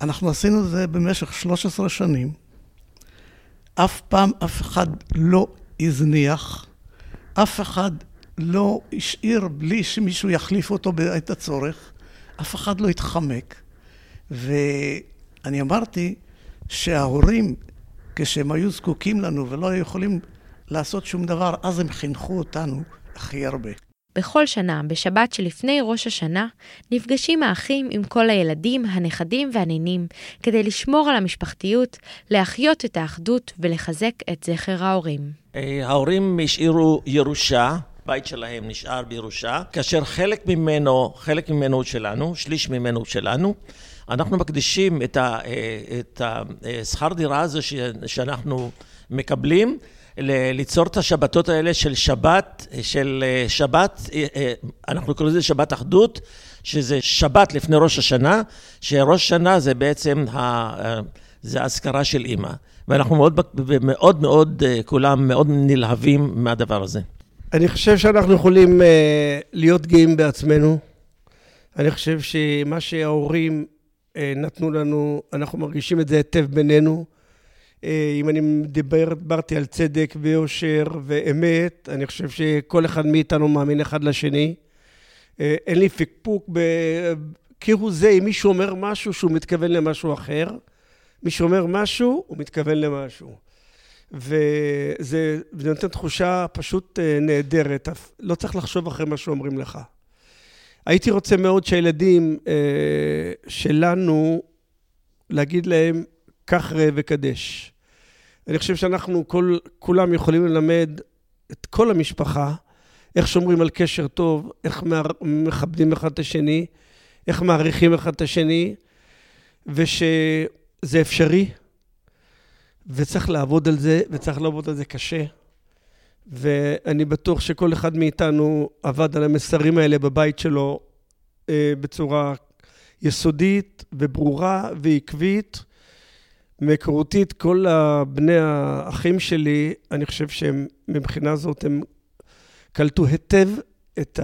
אנחנו עשינו את זה במשך 13 שנים. אף פעם אף אחד לא הזניח, אף אחד לא השאיר בלי שמישהו יחליף אותו בעת הצורך, אף אחד לא התחמק. ואני אמרתי שההורים, כשהם היו זקוקים לנו ולא היו יכולים לעשות שום דבר, אז הם חינכו אותנו הכי הרבה. בכל שנה, בשבת שלפני ראש השנה, נפגשים האחים עם כל הילדים, הנכדים והנינים, כדי לשמור על המשפחתיות, להחיות את האחדות ולחזק את זכר ההורים. אה, ההורים השאירו ירושה, בית שלהם נשאר בירושה, כאשר חלק ממנו, חלק ממנו שלנו, שליש ממנו שלנו. אנחנו מקדישים את, ה, אה, את השכר דירה הזה שאנחנו מקבלים ליצור את השבתות האלה של שבת, של אה, שבת, אה, אה, אנחנו קוראים לזה שבת אחדות, שזה שבת לפני ראש השנה, שראש השנה זה בעצם, ה, זה האזכרה של אימא. ואנחנו מאוד מאוד מאוד, כולם מאוד נלהבים מהדבר הזה. אני חושב שאנחנו יכולים להיות גאים בעצמנו. אני חושב שמה שההורים נתנו לנו, אנחנו מרגישים את זה היטב בינינו. אה, אם אני מדבר, דיברתי על צדק ויושר ואמת, אני חושב שכל אחד מאיתנו מאמין אחד לשני. אה, אין לי פקפוק כהוא זה, אם מישהו אומר משהו שהוא מתכוון למשהו אחר, מי שאומר משהו, הוא מתכוון למשהו. וזה נותן תחושה פשוט אה, נהדרת, לא צריך לחשוב אחרי מה שאומרים לך. הייתי רוצה מאוד שהילדים שלנו, להגיד להם, קח ראה וקדש. אני חושב שאנחנו כל, כולם יכולים ללמד את כל המשפחה איך שומרים על קשר טוב, איך מכבדים אחד את השני, איך מעריכים אחד את השני, ושזה אפשרי, וצריך לעבוד על זה, וצריך לעבוד על זה קשה. ואני בטוח שכל אחד מאיתנו עבד על המסרים האלה בבית שלו אה, בצורה יסודית וברורה ועקבית. מהיכרותית, כל בני האחים שלי, אני חושב שהם, מבחינה זאת, הם קלטו היטב את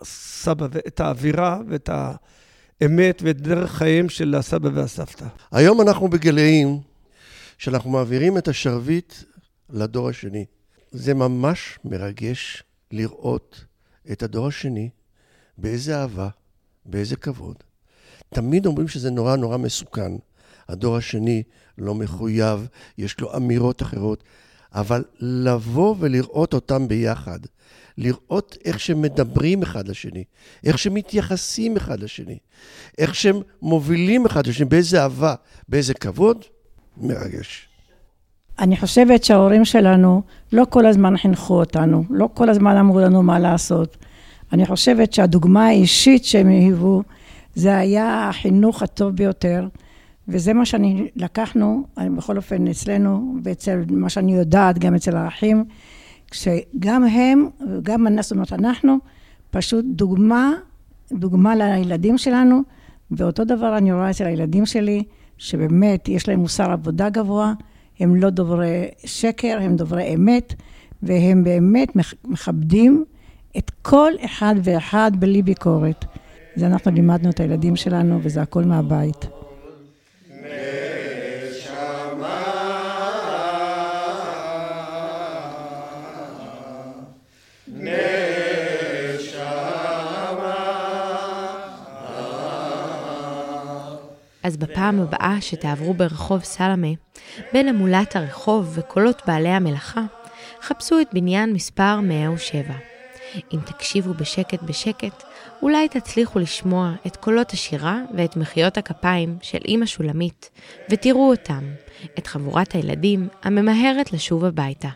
הסבא, את האווירה ואת האמת ואת דרך חייהם של הסבא והסבתא. היום אנחנו בגילאים שאנחנו מעבירים את השרביט לדור השני. זה ממש מרגש לראות את הדור השני באיזה אהבה, באיזה כבוד. תמיד אומרים שזה נורא נורא מסוכן. הדור השני לא מחויב, יש לו אמירות אחרות, אבל לבוא ולראות אותם ביחד, לראות איך שהם מדברים אחד לשני, איך שהם מתייחסים אחד לשני, איך שהם מובילים אחד לשני, באיזה אהבה, באיזה כבוד, מרגש. אני חושבת שההורים שלנו לא כל הזמן חינכו אותנו, לא כל הזמן אמרו לנו מה לעשות. אני חושבת שהדוגמה האישית שהם היוו, זה היה החינוך הטוב ביותר. וזה מה שאני, לקחנו, בכל אופן אצלנו, ואצל מה שאני יודעת, גם אצל האחים, שגם הם, גם זאת אומרת אנחנו, פשוט דוגמה, דוגמה לילדים שלנו, ואותו דבר אני רואה אצל הילדים שלי, שבאמת יש להם מוסר עבודה גבוה, הם לא דוברי שקר, הם דוברי אמת, והם באמת מכבדים את כל אחד ואחד בלי ביקורת. זה אנחנו לימדנו את הילדים שלנו, וזה הכל מהבית. אז בפעם הבאה שתעברו ברחוב סלמה, בין המולת הרחוב וקולות בעלי המלאכה, חפשו את בניין מספר 107. אם תקשיבו בשקט בשקט, אולי תצליחו לשמוע את קולות השירה ואת מחיאות הכפיים של אמא שולמית, ותראו אותם, את חבורת הילדים הממהרת לשוב הביתה.